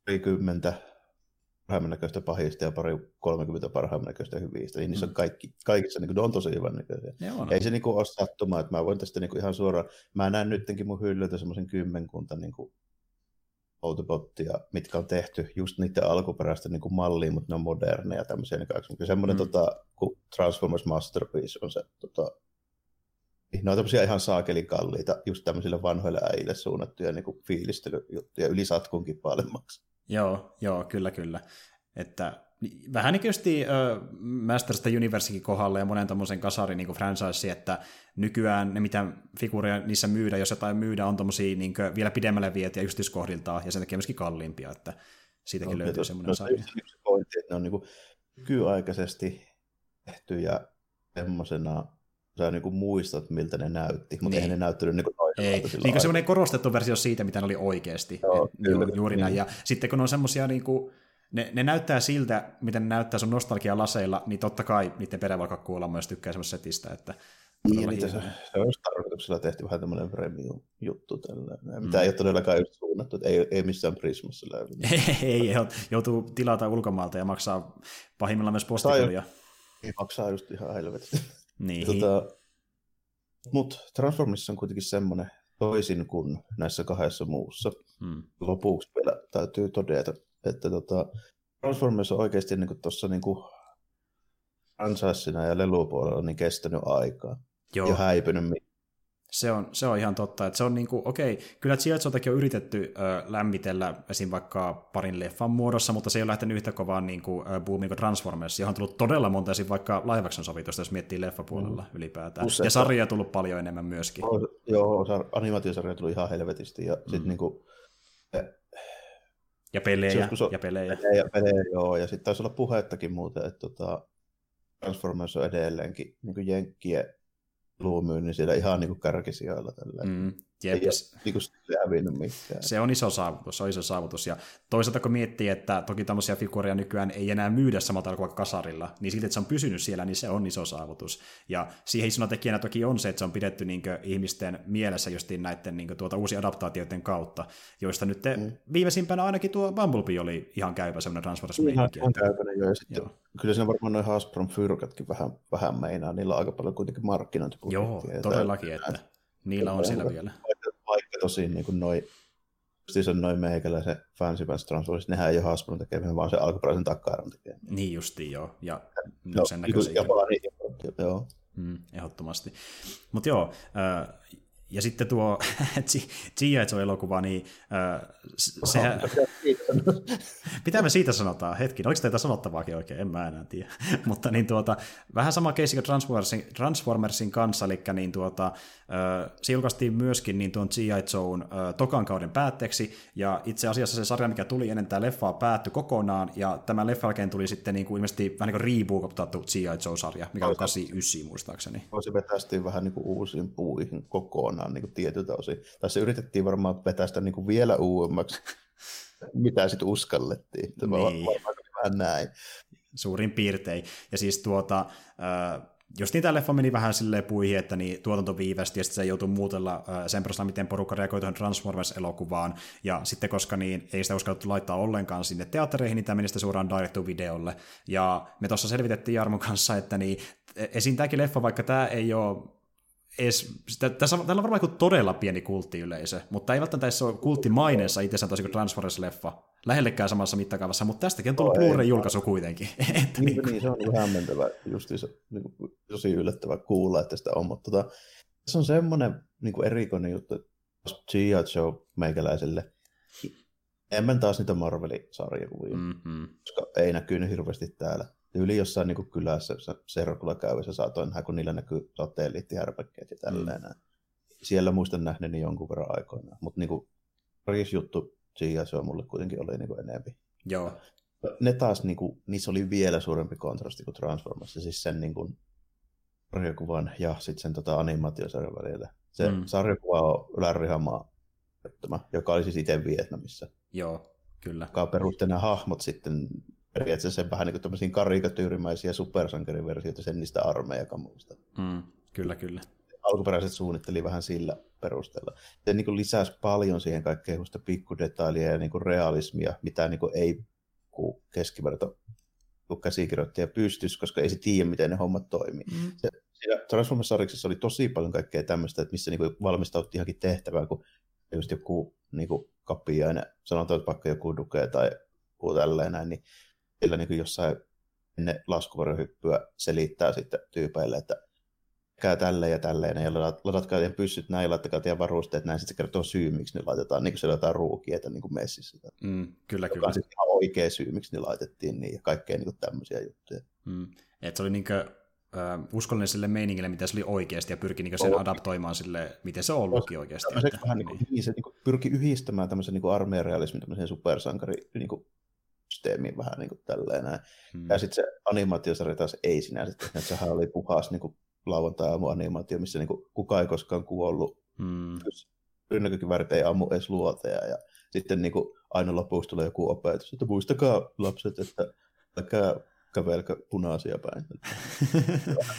parikymmentä parhaimman näköistä pahista ja pari 30 parhaimman näköistä hyvistä, niin niissä on mm. kaikki, kaikissa niin kuin, ne on tosi hyvän näköisiä. Ei se niin kuin, ole sattumaa, että mä voin tästä niin kuin, ihan suoraan, mä näen nytkin mun hyllyltä semmoisen kymmenkunta niin kuin, Autobottia, mitkä on tehty just niiden alkuperäistä niin kuin malliin, mutta ne on moderneja tämmöisiä. Niin semmoinen mm. tota, kun Transformers Masterpiece on se tota, ne on tämmöisiä ihan saakelin kalliita, just tämmöisille vanhoille äijille suunnattuja niin kuin fiilistelyjuttuja yli satkunkin paremmaksi. Joo, joo, kyllä, kyllä. Että vähän niin kuin uh, Masters of the Universikin kohdalla ja monen tämmöisen kasarin niin franchise, että nykyään ne mitä figuureja niissä myydään, jos jotain myydään, on tommosia niin vielä pidemmälle vietyjä yksityiskohdiltaan ja sen takia myöskin kalliimpia, että siitäkin no, löytyy semmoinen no, sarja. Yksi pointti, että ne on niin nykyaikaisesti tehtyjä semmoisena sä niin kuin muistat, miltä ne näytti, mutta niin. eihän ne näyttänyt niin kuin Ei, niin semmoinen korostettu versio siitä, mitä ne oli oikeasti. Joo, Et, kyllä, ju, juuri niin. näin. Ja sitten kun on semmoisia niin kuin, ne, ne näyttää siltä, miten ne näyttää sun nostalgia-laseilla, niin totta kai niiden perävalkakkuulla myös tykkää semmoisesta setistä, että niin, niin se, se olisi tarkoituksella tehty vähän tämmöinen premium-juttu tällä. Mitä mm. ei ole todellakaan just suunnattu, että ei, ei missään Prismassa löydy. ei, ei, joutuu tilata ulkomaalta ja maksaa pahimmillaan myös postikulia. Ei maksaa just ihan helvetisti. Niin. Tota, Mutta Transformissa on kuitenkin semmoinen toisin kuin näissä kahdessa muussa. Hmm. Lopuksi vielä täytyy todeta, että tota, Transformers on oikeasti niin tuossa niin franchiseina ja lelupuolella niin kestänyt aikaa. Joo. Ja häipynyt se on, se on ihan totta, että se on niinku, okei, kyllä Chiazzotakin on yritetty ö, lämmitellä esim. vaikka parin leffan muodossa, mutta se ei ole lähtenyt yhtä kovaan niinku, boomiin kuin Transformers, johon on tullut todella monta esim. vaikka action sovitusta, jos miettii leffapuolella mm. ylipäätään. Usein. Ja sarja on tullut paljon enemmän myöskin. Oh, joo, animaatiosarja on tullut ihan helvetisti, ja mm. sitten niinku, ja pelejä, on, ja pelejä. pelejä. pelejä joo, ja sitten taisi olla puhettakin muuten, että tota, Transformers on edelleenkin niin jenkkien luumyynnin siellä ihan niin kuin kärkisijoilla. Tällä. Mm, jep. Ei ole niin mitään. Se on iso saavutus, se on iso saavutus. Ja toisaalta kun miettii, että toki tämmöisiä figuureja nykyään ei enää myydä samalla kuin kasarilla, niin silti, että se on pysynyt siellä, niin se on iso saavutus. Ja siihen isona tekijänä toki on se, että se on pidetty niin ihmisten mielessä justiin näiden niin tuota uusien adaptaatioiden kautta, joista nyt mm. viimeisimpänä ainakin tuo Bumblebee oli ihan käypä semmoinen transformers Ihan, ihan jo, ja sitten joo. kyllä siinä varmaan noin Hasbron fyrkatkin vähän, vähän meinaa, niillä on aika paljon kuitenkin markkinointi. Joo, todellakin, että niillä on siellä vielä tosi niin kuin noi, siis on noin meikäläisen Fancy Pants Transformers, nehän ei ole Hasbron tekemään, vaan se alkuperäisen takkaaran tekemään. Niin justiin, joo. Ja no, sen näköisiä. Japani, joo. Mm, ehdottomasti. Mutta joo, äh, ja sitten tuo G.I. Joe-elokuva, niin äh, sehän... Mitä me siitä sanotaan? Hetki, oliko teitä sanottavaakin oikein? En mä enää tiedä. Mutta niin tuota, vähän sama keissi kuin Transformersin, Transformersin kanssa, eli niin tuota, äh, se julkaistiin myöskin niin tuon G.I. Joe'n äh, tokan kauden päätteeksi, ja itse asiassa se sarja, mikä tuli ennen tämä leffaa, päättyi kokonaan, ja tämän leffan jälkeen tuli sitten niin kuin ilmeisesti vähän niin kuin rebootattu G.I. Joe-sarja, mikä oli 89 muistaakseni. Voisi vetästiin vähän niin kuin uusiin puihin kokonaan niin kuin tietyltä osin. Tai se yritettiin varmaan vetää sitä niin kuin vielä uudemmaksi, mitä sitten uskallettiin. Niin. Varmaan vähän näin. Suurin piirtein. Ja siis tuota, äh, jos niitä leffa meni vähän silleen puihin, että niin tuotanto viivästi ja sitten se joutui muutella sen perusteella, miten porukka reagoi tuohon Transformers-elokuvaan, ja sitten koska niin ei sitä uskallettu laittaa ollenkaan sinne teattereihin, niin tämä meni sitten suoraan direct-to-videolle. Ja me tuossa selvitettiin Jarmon kanssa, että niin, e, esim. tämäkin leffa, vaikka tämä ei ole edes, sitä, tässä, täällä on varmaan joku todella pieni kulttiyleisö, mutta ei välttämättä edes ole kulttimaineessa itsessään tosi kuin Transformers-leffa lähellekään samassa mittakaavassa, mutta tästäkin on tullut no, Blu-ray-julkaisu kuitenkin. että niin, niin, niin, se on ihan hämmentävä, justiinsa, niin tosi yllättävää kuulla, että sitä on, mutta tota, se on semmoinen niin kuin erikoinen juttu, että G.I. Joe meikäläiselle, en taas niitä Marvelin-sarjakuvia, mm-hmm. koska ei näkynyt hirveästi täällä yli jossain niin kylässä serkulla käyvässä saatoin nähdä, kun niillä näkyy satelliittihärpäkkeet ja tälleen. Mm. Siellä muistan nähneeni jonkun verran aikoinaan, mutta niin juttu Gia, se on mulle kuitenkin oli niin enemmän. Joo. Ne taas, niin kuin, niissä oli vielä suurempi kontrasti kuin Transformers, siis sen niin kuin, sarjakuvan ja sitten sen tota, animaatiosarjan välillä. Se mm. sarjakuva on Larry Hamaa, joka oli siis itse Vietnamissa. Joo, kyllä. Joka perusti nämä hahmot sitten periaatteessa sen vähän niin kuin karikatyyrimäisiä supersankariversioita sen niistä armeijakamuista. Mm, kyllä, kyllä. Alkuperäiset suunnitteli vähän sillä perusteella. Se niin kuin lisäsi paljon siihen kaikkeen pikkudetailia ja niin kuin realismia, mitä niin kuin ei keskiverto käsikirjoittaja pystyisi, koska ei se tiedä, miten ne hommat toimii. Mm. Se, Transformers-sarjiksessa oli tosi paljon kaikkea tämmöistä, että missä niin valmistauttiin johonkin tehtävää, kun just joku niin kapiainen, sanotaan, että vaikka joku duke tai joku tälleen näin, niin sillä niin jossain ennen laskuvarjohyppyä selittää sitten tyypeille, että käy tälleen ja tälleen, ja ladatkaa teidän pyssyt näin, laittakaa teidän varusteet näin, sitten se kertoo syy, miksi ne laitetaan, niin kuin siellä jotain ruukietä niin kuin messissä. Mm, kyllä, joka kyllä. on sitten ihan oikea syy, miksi ne laitettiin niin, ja kaikkea niin kuin tämmöisiä juttuja. Mm. Et se oli niin kuin, uh, uskollinen sille meiningille, mitä se oli oikeasti, ja pyrki niin sen oh. adaptoimaan sille, miten se on ollutkin oikeasti. Että, vähän niin kuin, niin. se niin kuin, pyrki yhdistämään tämmöisen niin armeijan realismin tämmöiseen supersankari niin kuin, systeemiin vähän niin kuin tälleen näin. Hmm. Ja sitten se animaatiosarja taas ei sinänsä, että sehän oli puhas niin kuin lauantai-aamu animaatio, missä niin kuin kukaan ei koskaan kuollut. Hmm. Rynnäkökivärit ei ammu edes luoteja ja sitten niin kuin aina lopuksi tulee joku opetus, että muistakaa lapset, että älkää kävelkö punaisia päin.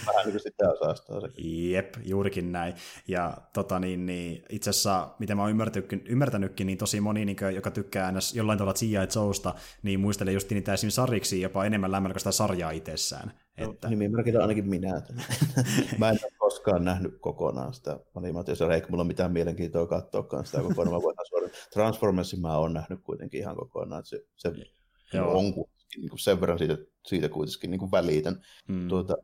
Vähän niin kuin sitä osastaa sekin. Jep, juurikin näin. Ja tota, niin, niin, itse asiassa, miten mä oon ymmärtänytkin, ymmärtänytkin niin tosi moni, niin, joka tykkää ns. jollain tavalla G.I. Joesta, niin muistelee just niitä esimerkiksi sariksi jopa enemmän lämmöllä kuin sitä sarjaa itsessään. No, että... Nimimerkillä ainakin minä. mä en ole koskaan nähnyt kokonaan sitä animaatiosarjaa, eikä mulla ole mitään mielenkiintoa katsoa sitä kokonaan. Mä voin Transformersin mä oon nähnyt kuitenkin ihan kokonaan. Se, se Joo. on niin kuin sen verran siitä, siitä kuitenkin niin kuin välitän. Mm. Tuota,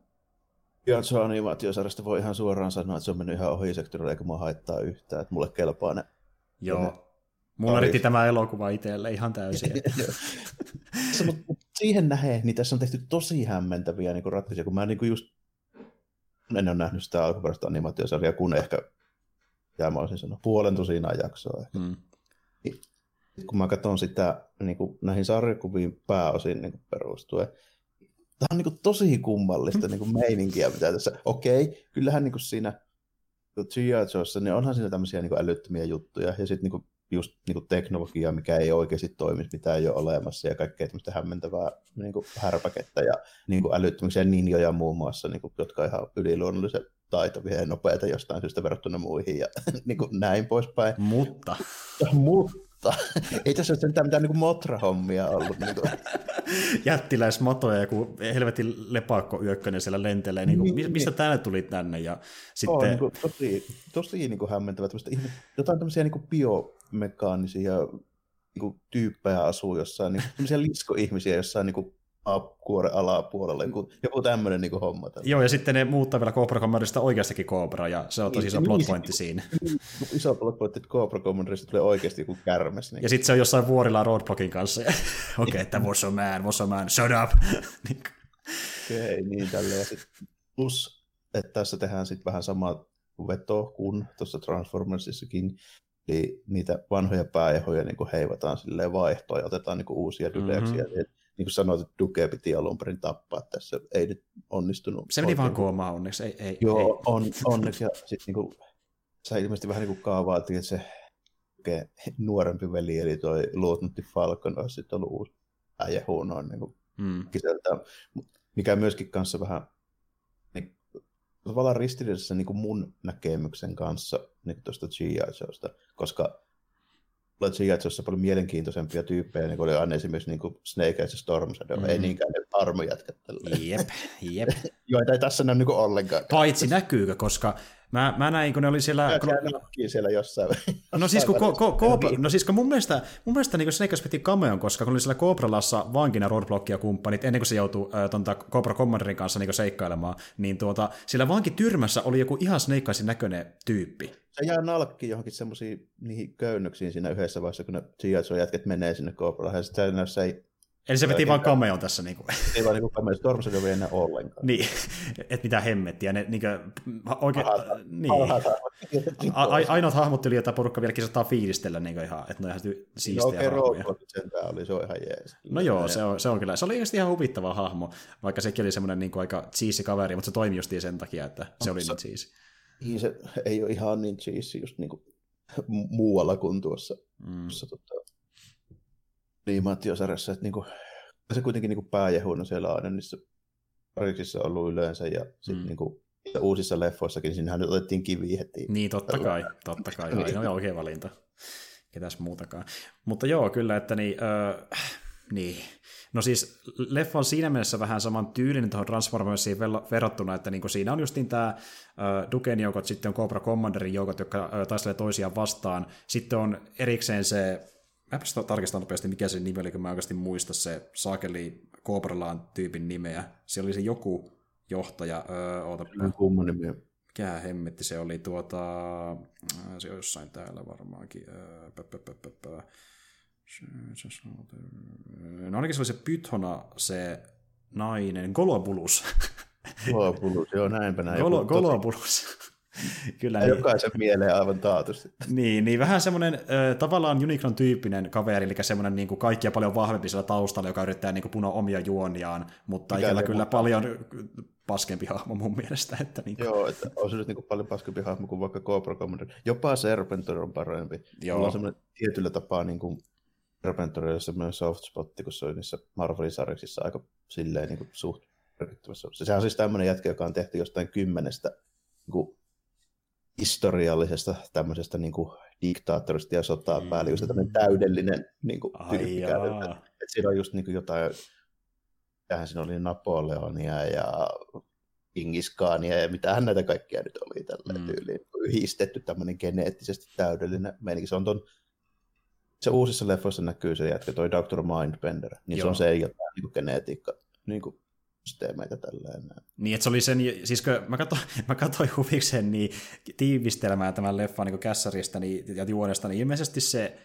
Jatso animaatiosarjasta voi ihan suoraan sanoa, että se on mennyt ihan ohi sektorilla, eikä mua haittaa yhtään, että mulle kelpaa ne. Joo. Mulla riitti tämä elokuva itselle ihan täysin. siihen nähden, niin tässä on tehty tosi hämmentäviä niin ratkaisuja, kun mä niin kuin just en ole nähnyt sitä alkuperäistä animaatiosarjaa, kun ehkä, ja mä olisin sanoa, puolen tosinaa jaksoa. Ehkä. Mm. Niin kun mä katson sitä niin kuin näihin sarjakuviin pääosin niin kuin perustuen, tämä on niin kuin tosi kummallista niin kuin meininkiä, mitä tässä, okei, kyllähän niin kuin siinä G.I. Niin onhan siinä tämmöisiä niin kuin älyttömiä juttuja, ja sitten niin just niin kuin teknologiaa, mikä ei oikeasti toimisi, mitä ei ole olemassa, ja kaikkea tämmöistä hämmentävää niin kuin härpäkettä, ja niin kuin älyttömyksiä ninjoja muun muassa, niin kuin, jotka on ihan yliluonnollisen taitavia ja nopeita jostain syystä verrattuna muihin, ja niin kuin näin poispäin. Mutta. Mutta mutta ei tässä ole sentään mitään niin motra-hommia ollut. Niin kuin. Jättiläismoto ja joku helvetin lepakko yökkönen siellä lentelee. Niin kuin, niin, mistä niin. tänne tuli tänne? Ja sitten... On, niin kuin, tosi, tosi niin kuin hämmentävä. Jotain tämmöisiä niin kuin biomekaanisia niin kuin, tyyppejä asuu jossain, niin tämmöisiä liskoihmisiä jossain niin kuin, kuoren alapuolelle, joku, joku tämmöinen niin homma. Tällä. Joo, ja sitten ne muuttaa vielä Cobra Commanderista oikeastikin Cobra, ja se on tosi iso plot pointti siinä. Iso plot pointti, että Cobra Commanderista tulee oikeasti joku kärmes. Niin. Ja sitten se on jossain vuorilla roadblockin kanssa, okei, okay, että was a man, was a man, shut up! Niin okei, okay, niin tälleen. Ja sit plus, että tässä tehdään sitten vähän sama veto kuin tuossa Transformersissakin, Eli niitä vanhoja pääjehoja niin heivataan silleen vaihtoon ja otetaan niin uusia dydeksiä. Mm-hmm. Niin kuin sanoit, että Duke piti alun perin tappaa tässä. Ei nyt onnistunut. Se meni vaan koomaan onneksi. Ei, ei, Joo, ei. On, onneksi. Ja sitten niin kuin, sä ilmeisesti vähän niin kuin kaavaatiin, että se Duke nuorempi veli, eli toi Luutnantti Falcon, olisi sitten ollut uusi pääjehu noin niin kuin mm. Mikä myöskin kanssa vähän tavallaan ristiriidassa niin kuin mun näkemyksen kanssa niin tuosta G.I. Joesta, koska G.I. Joessa paljon mielenkiintoisempia tyyppejä, niin kuin oli aina esimerkiksi niin kuin Snake ja Storm Shadow, mm. ei niinkään ne armojätkät. Jep, jep. Joita ei tässä näy niin ollenkaan. Paitsi näkyykö, koska Mä, mä näin, kun ne oli siellä... Kun... siellä jossain. No siis, kun, ko, ko, ko, no siis kun mun mielestä, mun mielestä niin Snake piti cameon, koska kun oli siellä Cobralassa vankina roadblockia kumppanit, ennen kuin se joutui äh, tonta Cobra Commanderin kanssa niin seikkailemaan, niin tuota, sillä vankityrmässä oli joku ihan Snake näköinen tyyppi. Se jää nalkki johonkin semmoisiin niihin köynnöksiin siinä yhdessä vaiheessa, kun ne jätket menee sinne Cobralaan, ja sitten se ei Eli se veti vaan cameon tässä. Niin kuin. Ei vaan niin cameo, Stormside ei enää ollenkaan. niin, että mitä hemmettiä. Ne, niin kuin, oikein, niin. A, ainoat hahmotteli, joita porukka vieläkin saattaa fiilistellä niin kuin ihan, että ne on ihan siistejä no, okay, sentään oli, se on ihan jees. No joo, se on, se on kyllä. Se oli ihan huvittava hahmo, vaikka sekin oli semmoinen niin kuin aika cheesy kaveri, mutta se toimi just sen takia, että se oli niin cheesy. Niin, se ei ole ihan niin cheesy just niin kuin muualla kuin tuossa, mm. tuossa tota, animaatiosarjassa, että niinku, se kuitenkin niinku pääjehuna siellä aina niissä pariksissa on ollut yleensä, ja sitten mm. niinku, uusissa leffoissakin, niin siinähän nyt otettiin kivi heti. Niin, totta kai, totta kai, ainoa oikea valinta. Ketäs muutakaan. Mutta joo, kyllä, että niin, öö, niin. No siis leffa on siinä mielessä vähän saman tyylinen tuohon Transformersiin verrattuna, että niin siinä on justiin tämä äh, Duken joukot, sitten on Cobra Commanderin joukot, jotka äh, taistelee toisiaan vastaan. Sitten on erikseen se Mäpä tarkistan nopeasti, mikä se nimi oli, kun mä oikeasti muista se saakeli Cobralaan tyypin nimeä. Se oli se joku johtaja, öö, ootapa. Kumman nimi? Mikä hemmetti se oli tuota, se on jossain täällä varmaankin. Öö, pö, pö, pö, pö, pö. No ainakin se oli se Pythona, se nainen, Golobulus. Golobulus, joo näinpä näin. Golo, Golobulus. Kyllä, niin. Jokaisen mieleen aivan taatusti. Niin, niin vähän semmoinen tavallaan Unicron tyyppinen kaveri, eli semmoinen niin kuin kaikkia paljon vahvempi siellä taustalla, joka yrittää niin kuin punoa omia juoniaan, mutta Mikä ikävä kyllä paljon paskempi hahmo mun mielestä. Että niin kuin... Joo, että on se nyt niin kuin paljon paskempi hahmo kuin vaikka Cobra Commander. Jopa Serpentor on parempi. Joo. Mulla on semmoinen tietyllä tapaa niin kuin Serpentorilla semmoinen soft spotti, kun se on niissä Marvelin sarjaksissa aika silleen niin kuin suht. Sehän on siis tämmöinen jätkä, joka on tehty jostain kymmenestä niin kuin historiallisesta tämmöisestä niin kuin diktaattorista ja sotaa mm. just tämmöinen täydellinen niin kuin, tyyppi että siinä on just niin kuin jotain, tähän siinä oli Napoleonia ja Ingiskaania ja mitähän näitä kaikkia nyt oli tällä mm. tyyliin yhdistetty tämmöinen geneettisesti täydellinen meininki. Se on ton, se uusissa leffoissa näkyy se jätkä, toi Dr. Mindbender, niin Joo. se on se jotain niin kuin genetiikka niin kuin systeemeitä tälleen. Niin, että se oli sen, siis kun mä katsoin, mä katsoin huvikseen niin tiivistelmää tämän leffan niin kässarista niin, ja juonesta, niin ilmeisesti se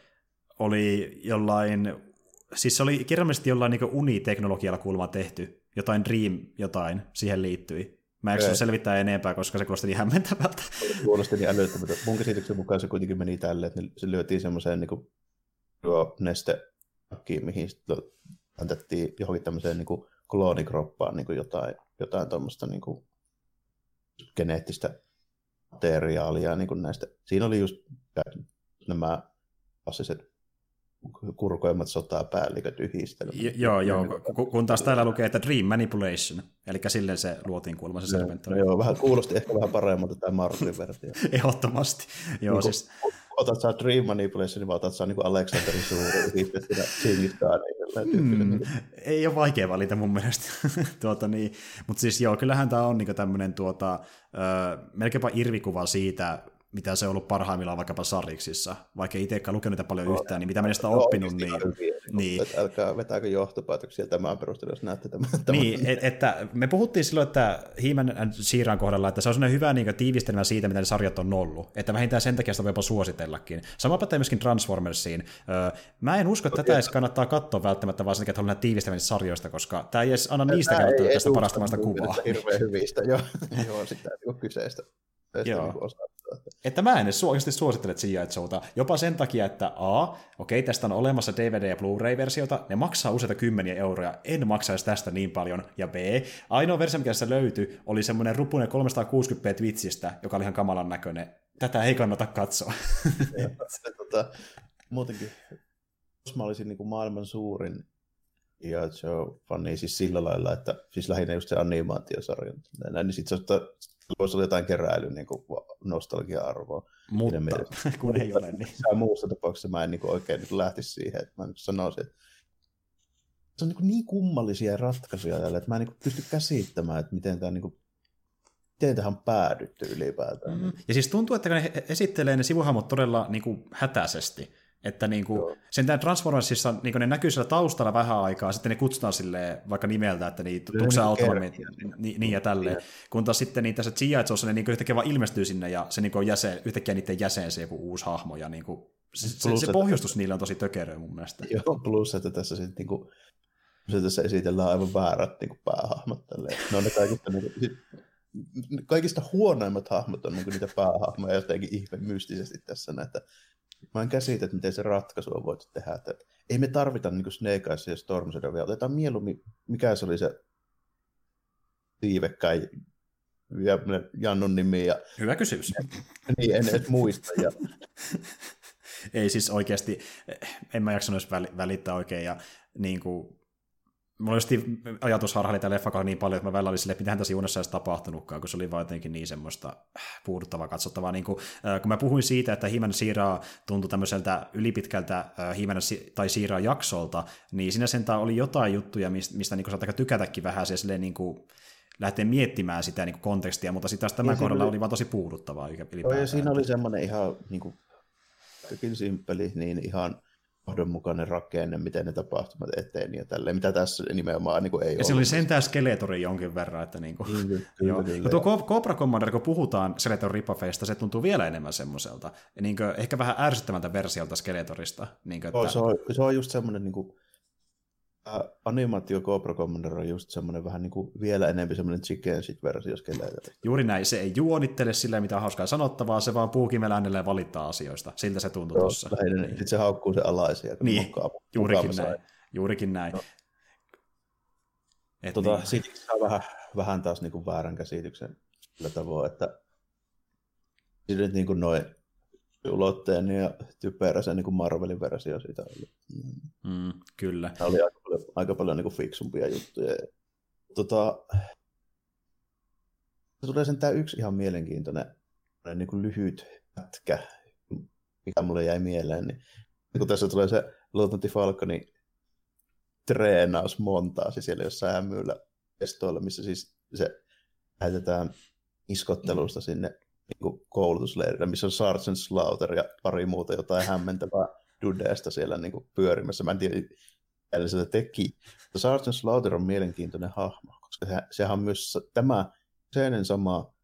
oli jollain, siis se oli kirjallisesti jollain niin uniteknologialla kulma tehty, jotain Dream jotain siihen liittyi. Mä en selvittää enempää, koska se kuulosti niin hämmentävältä. Kuulosti niin älyttömältä. Mun käsityksen mukaan se kuitenkin meni tälle, että se lyötiin semmoiseen niin kuin, neste mihin sitten antettiin johonkin tämmöiseen niin kuin, kloonikroppaan niin kuin jotain, jotain tuommoista niin kuin geneettistä materiaalia niin kuin näistä. Siinä oli just nämä klassiset kurkoimmat sotapäälliköt yhdistelmät. Jo, joo, joo, kun taas täällä lukee, että Dream Manipulation, eli silleen se luotiin kuulemma se serventori. Joo, vähän kuulosti ehkä vähän paremmalta tämä Marvelin versio. Ehdottomasti. Joo, niin siis... Otat saa Dream Manipulation, niin otat saa niin Alexanderin suuri yhdistettynä Singistaan mm, ei ole vaikea valita mun mielestä. tuota, niin. Mutta siis joo, kyllähän tämä on niinku tämmöinen tuota, melkeinpä irvikuva siitä, mitä se on ollut parhaimmillaan vaikkapa Sariksissa. Vaikka itsekään lukenut niitä paljon no, yhtään, niin mitä minä sitä oppinut, niin... Hyviä, niin. Että älkää vetääkö johtopäätöksiä tämän perusteella, jos näette tämän. Niin, et, että me puhuttiin silloin, että and Siiran kohdalla, että se on sellainen hyvä niin tiivistelmä siitä, mitä ne sarjat on ollut. Että vähintään sen takia sitä voi jopa suositellakin. Sama pätee myöskin Transformersiin. Mä en usko, että okay. tätä edes kannattaa katsoa välttämättä, vaan sen takia, että haluaa tiivistelmä sarjoista, koska tämä ei edes anna niistä kautta tästä parasta kuvaa. Hirveän hyvistä, joo, joo sitä kyseistä. Joo. Että mä en oikeasti suosittele G.I. Jopa sen takia, että A, okei, tästä on olemassa DVD- ja Blu-ray-versiota, ne maksaa useita kymmeniä euroja, en maksaisi tästä niin paljon, ja B, ainoa versio, mikä tässä löytyi, oli semmoinen rupunen 360p Twitchistä, joka oli ihan kamalan näköinen. Tätä ei kannata katsoa. ja, tota, muutenkin, jos mä olisin niin kuin maailman suurin ja Joe-fani siis sillä lailla, että siis lähinnä just se animaatiosarja, niin sitten se voisi olla jotain keräily niin kuin nostalgia-arvoa. Mutta kun ei ole niin. Muussa tapauksessa mä en niin kuin oikein niin lähtisi siihen, että mä niin sanoisin, että se on niin, niin kummallisia ratkaisuja tälle, että mä en niin pysty käsittämään, että miten tämä niin kuin, miten tähän on päädytty ylipäätään. Mm-hmm. Ja siis tuntuu, että ne esittelee ne sivuhahmot todella niin kuin hätäisesti. Että niin kuin, sen tämän Transformersissa niin ne näkyy siellä taustalla vähän aikaa, sitten ne kutsutaan sille vaikka nimeltä, että niin, tuutko sä autonomi, niin, niin ja tälleen. Kun taas sitten niin tässä G.I. ne niin yhtäkkiä vaan ilmestyy sinne ja se niin on jäsen, yhtäkkiä niiden jäsen se joku uusi hahmo ja niin kuin, se, se, se pohjustus niillä on tosi tökerö mun mielestä. Joo, plus että tässä sitten niin kuin, se tässä esitellään aivan väärät niin kuin päähahmot. Tälleen. Ne on ne kaikista, niin kuin, kaikista huonoimmat hahmot on niin kuin niitä päähahmoja jotenkin ihme mystisesti tässä näitä Mä en käsitä, että miten se ratkaisu on voitu tehdä. Että ei me tarvita niin Snake Eyes ja Storm Shadow. Otetaan mieluummin, mikä se oli se tiivekkäin ja Jannun nimi. Ja... Hyvä kysymys. niin, en edes muista. Ja... ei siis oikeasti, en mä jaksanut välittää oikein. Ja niin kuin, mulla oli ajatusharha tällä leffa niin paljon, että mä välillä olin silleen, että mitähän tässä edes tapahtunutkaan, kun se oli vaan jotenkin niin semmoista äh, puuduttavaa, katsottavaa. Niin kuin, äh, kun mä puhuin siitä, että Himan Siiraa tuntui tämmöiseltä ylipitkältä äh, tai Siiraa jaksolta, niin siinä sentään oli jotain juttuja, mistä, mistä niin saattaa tykätäkin vähän se silleen niin kuin, lähteä miettimään sitä niin kuin kontekstia, mutta sitten taas tämän kohdalla oli, oli vaan tosi puuduttavaa ylipäätään. Ja siinä oli semmoinen ihan niin kuin, simppeli, niin ihan johdonmukainen rakenne, miten ne tapahtumat eteen ja tälleen, mitä tässä nimenomaan niin kuin ei Ja se oli sentään Skeletori jonkin verran, että niin kuin, kyllä, kyllä, joo. Kyllä. tuo Cobra Commander, kun puhutaan Skeletor Ripafeista, se tuntuu vielä enemmän semmoiselta, niin kuin, ehkä vähän ärsyttävältä versiolta Skeletorista. Niin kuin, että... se, on, se on just semmoinen niin kuin, Äh, animaatio Cobra Commander on just semmoinen vähän niin kuin vielä enemmän semmoinen chicken shit versio. Juuri näin, se ei juonittele sillä mitä hauskaa sanottavaa, se vaan puukimellä äänelle valittaa asioista. Siltä se tuntuu tuossa. Niin. Sitten se haukkuu se alaisia. Niin, mukaan, juurikin mukaan näin. Juurikin näin. No. Et tota, niin. Siitä saa vähän, vähän taas niin kuin väärän käsityksen sillä tavoin, että nyt niin kuin noin ulotteen ja typerä se niin Marvelin versio siitä oli. Mm, kyllä. Tämä oli aika aika paljon niin kuin fiksumpia juttuja. Tota, tulee sen tämä yksi ihan mielenkiintoinen niin kuin lyhyt pätkä, mikä mulle jäi mieleen. Niin, kun tässä tulee se Luotantti Falconi treenaus montaasi siellä jossain hämyillä estoilla, missä siis se lähetetään iskottelusta sinne niin koulutusleirillä, missä on Sergeant Slaughter ja pari muuta jotain hämmentävää dudeesta siellä niin kuin pyörimässä. Mä en tiedä, mitä se teki. Mutta Sergeant Slaughter on mielenkiintoinen hahmo, koska se, sehän on myös tämä seinen sama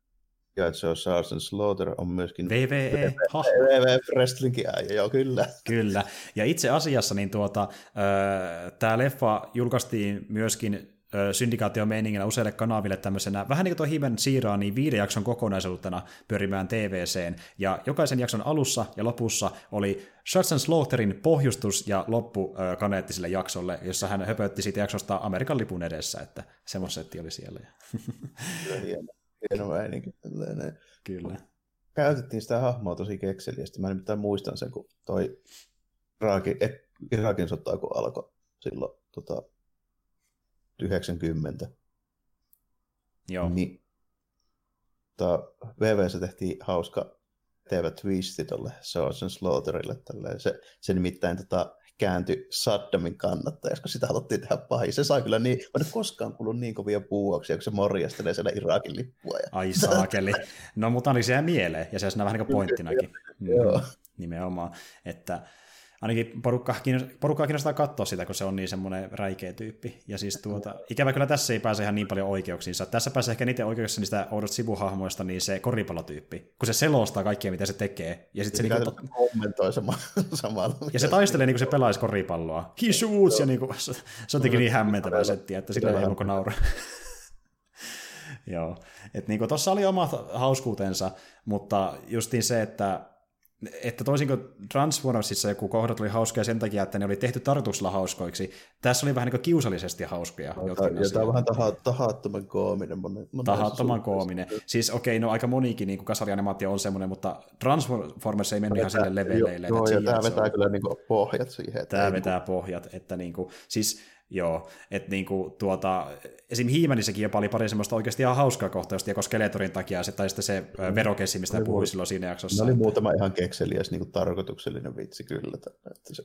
ja että se on Sergeant Slaughter on myöskin VVE, VVE Wrestlingin äijä, joo kyllä. Kyllä, ja itse asiassa niin tuota, äh, tämä leffa julkaistiin myöskin syndikaatio-meiningillä useille kanaville tämmöisenä, vähän niin kuin tuo Himen siiraa, niin viiden jakson kokonaisuutena pyörimään TVCen, ja jokaisen jakson alussa ja lopussa oli Shots and Slaughterin pohjustus ja loppu kaneetti sille jaksolle, jossa hän höpötti siitä jaksosta Amerikan lipun edessä, että semmoisetti oli siellä. hieno, hieno meininki. Kyllä. Käytettiin sitä hahmoa tosi kekseliästi. Mä nimittäin muistan sen, kun toi Irakin, Irakin sota, kun alkoi silloin tota, 90. Joo. Niin, tota, VVssä tehtiin hauska TV twisti tuolle Sergeant Slaughterille. Tälleen. Se, se nimittäin tota, kääntyi Saddamin kannattajaksi, kun sitä haluttiin tehdä pahin. Se sai kyllä niin, en koskaan kuullut niin kovia puuoksia, kun se morjastelee siellä Irakin lippua. Ja... Ai saakeli. No mutta niin se mieleen, ja se on vähän niin kuin pointtinakin. Joo. Mm, nimenomaan, että ainakin porukka, porukkaa kiinnostaa katsoa sitä, kun se on niin semmoinen räikeä tyyppi. Ja siis tuota, ikävä kyllä tässä ei pääse ihan niin paljon oikeuksiinsa. Tässä pääsee ehkä niiden oikeuksissa niistä oudosta sivuhahmoista, niin se koripallotyyppi, kun se selostaa kaikkea, mitä se tekee. Ja sitten se niinku, kommentoi sama, samalla. Ja se taistelee niin kuin se pelaisi koripalloa. He shoots, ja niinku, se, se on jotenkin niin hämmentävää settiä, että sillä ei mukaan naura. Joo, että niin tuossa oli oma hauskuutensa, mutta justiin se, että että toisin kuin Transformersissa joku kohdat oli hauskoja sen takia, että ne oli tehty tarkoituksella hauskoiksi, tässä oli vähän niin kuin kiusallisesti hauskoja. No, ja tämä on vähän taha, tahattoman koominen. Monen, tahattoman koominen. Siis okei, okay, no aika monikin niin kasarianimaatio on semmoinen, mutta Transformers ei mennyt ihan sille leveleille. Joo, ja tämä vetää kyllä niin kuin pohjat siihen. Tämä vetää niin kuin... pohjat, että niin kuin, siis Joo, että niinku tuota, esim. Hiimänissäkin jopa oli pari semmoista oikeasti ihan hauskaa kohtausta, joko Skeletorin takia, se, tai sitten se mm. verokessi, mistä puhui silloin siinä jaksossa. Ne oli muutama ihan kekseliäs niin tarkoituksellinen vitsi kyllä. Että se,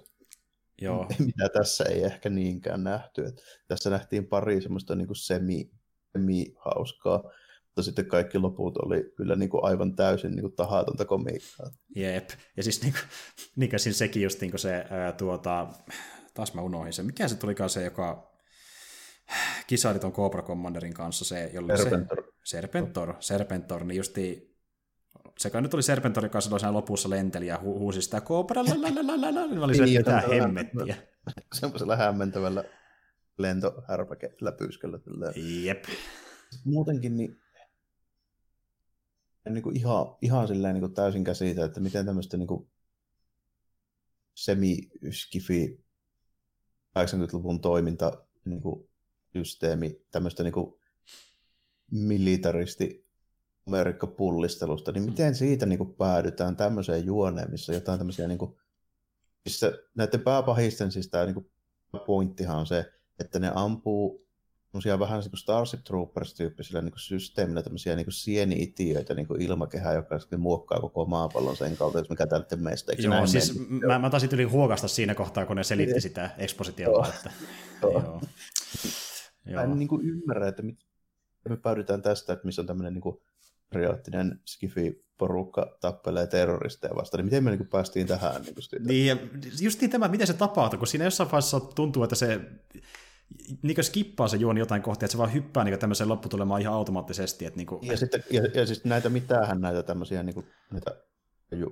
Joo. Mitä tässä ei ehkä niinkään nähty. Että tässä nähtiin pari semmoista niin semi, semi-hauskaa, mutta sitten kaikki loput oli kyllä niin kuin aivan täysin niin kuin tahatonta komiikkaa. Jep, ja siis niin kuin, niin kuin sekin just niin kuin se ää, tuota, taas mä unohdin sen. Mikä se tulikaan se, joka kisaili ton Cobra Commanderin kanssa, se, jolla Serpentor. Se, Serpentor, Serpentor, niin justi se kai nyt oli Serpentorin kanssa siinä lopussa lenteli ja hu- huusi sitä Cobra, lalalala, niin oli se, että mitä hemmettiä. Semmoisella hämmentävällä lentohärpäkellä pyyskellä. Jep. Muutenkin niin niin kuin ihan, ihan silleen niin kuin täysin käsitä, että miten tämmöistä niin kuin semi-skifi 80-luvun toiminta niin kuin, systeemi tämmöistä niin kuin, militaristi Amerikka-pullistelusta, niin miten siitä niin kuin, päädytään tämmöiseen juoneen, missä jotain tämmöisiä, niin kuin, missä näiden pääpahisten siis tämä niin kuin, pointtihan on se, että ne ampuu semmoisia vähän niin kuin Starship Troopers-tyyppisillä niin systeemillä tämmöisiä niin sieni-itiöitä niin ilmakehää, joka sitten muokkaa koko maapallon sen kautta, mikä tältä meistä. Eikö Joo, siis mä, mä taisin yli huokasta siinä kohtaa, kun ne selitti niin. sitä ekspositiota. Että, joo. joo. Mä en niin kuin ymmärrä, että mit, me päädytään tästä, että missä on tämmöinen niin periaattinen skifi-porukka tappelee terroristeja vastaan, niin miten me niin kuin päästiin tähän? Niin, kuin niin ja just niin tämä, miten se tapahtui, kun siinä jossain vaiheessa tuntuu, että se niin skippaa se juoni jotain kohtia, että se vaan hyppää niin tämmöiseen lopputulemaan ihan automaattisesti. Että niin kuin... ja, sitten, ja, ja, siis näitä mitähän näitä tämmöisiä niin kuin, näitä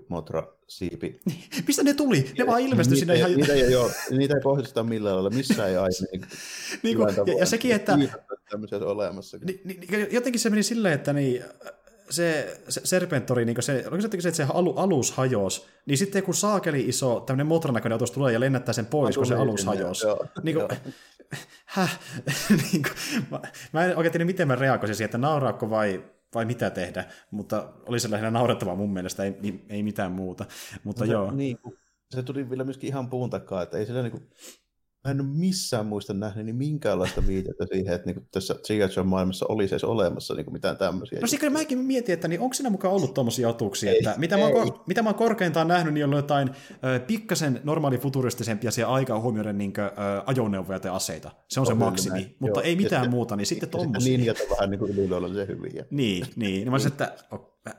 Motra siipi. Mistä ne tuli? Ne vaan ilmestyi niitä, sinne ihan... Niitä ei, joo, niitä ei pohjusteta millään lailla, missään ei aina. Niin, niin kuin, ja, ja, sekin, että... Tämmöisiä olemassa. Niin, niin, jotenkin se meni silleen, että niin, se, se Serpentori, niin se, oliko se, se, että se alu, alus hajosi, niin sitten kun saakeli iso tämmöinen motranäköinen otus tulee ja lennättää sen pois, kun se alus hajosi. Niin kuin, häh? niin kuin, mä, mä en oikein tiedä, miten mä reagoisin siihen, että nauraako vai, vai mitä tehdä, mutta oli se lähinnä naurettavaa mun mielestä, ei, ei mitään muuta. Mutta no, joo. Niin, se tuli vielä myöskin ihan puun takaa, että ei sillä niin kuin, mä en ole missään muista nähnyt niin minkäänlaista viitettä siihen, että niin tässä G.I. maailmassa olisi edes olemassa niin mitään tämmöisiä. No sitten mäkin mietin, että niin onko siinä mukaan ollut tuommoisia otuksia, ei, että mitä, ei. Mä oon, mitä mä oon korkeintaan nähnyt, niin on jotain ö, pikkasen normaali futuristisempia siellä aikaa huomioiden niin kuin, ö, ajoneuvoja tai aseita. Se on, on se maksimi, näin. mutta Joo. ei mitään ja muuta, niin sitten tuommoisia. Linjat on vähän niin kuin yliluonnollisen hyviä. Niin, niin. niin mä olisin, että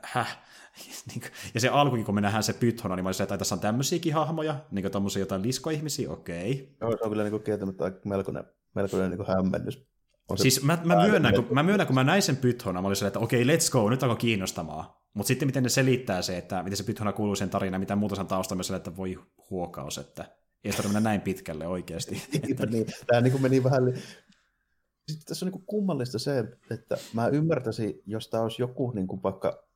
häh, Niin ja se alkukin, kun me nähdään se pythona, niin mä olisin, että tässä on tämmöisiäkin hahmoja, niin kuin tämmöisiä jotain liskoihmisiä, okei. Joo, se on kyllä niin kieltämättä melkoinen, melkoinen niin hämmennys. On siis mä, mä, myönnän, kun, mä myönnän, kun mä näin sen pythona, mä olisin, että okei, let's go, nyt alkoi kiinnostamaan. Mutta sitten miten ne selittää se, että miten se pythona kuuluu sen tarinaan, mitä muuta sen taustalla, myös että voi huokaus, että ei tarvitse mennä näin pitkälle oikeasti. että... niin, tämä niin meni vähän sitten tässä on niin kummallista se, että mä ymmärtäisin, jos tämä olisi joku niin kuin vaikka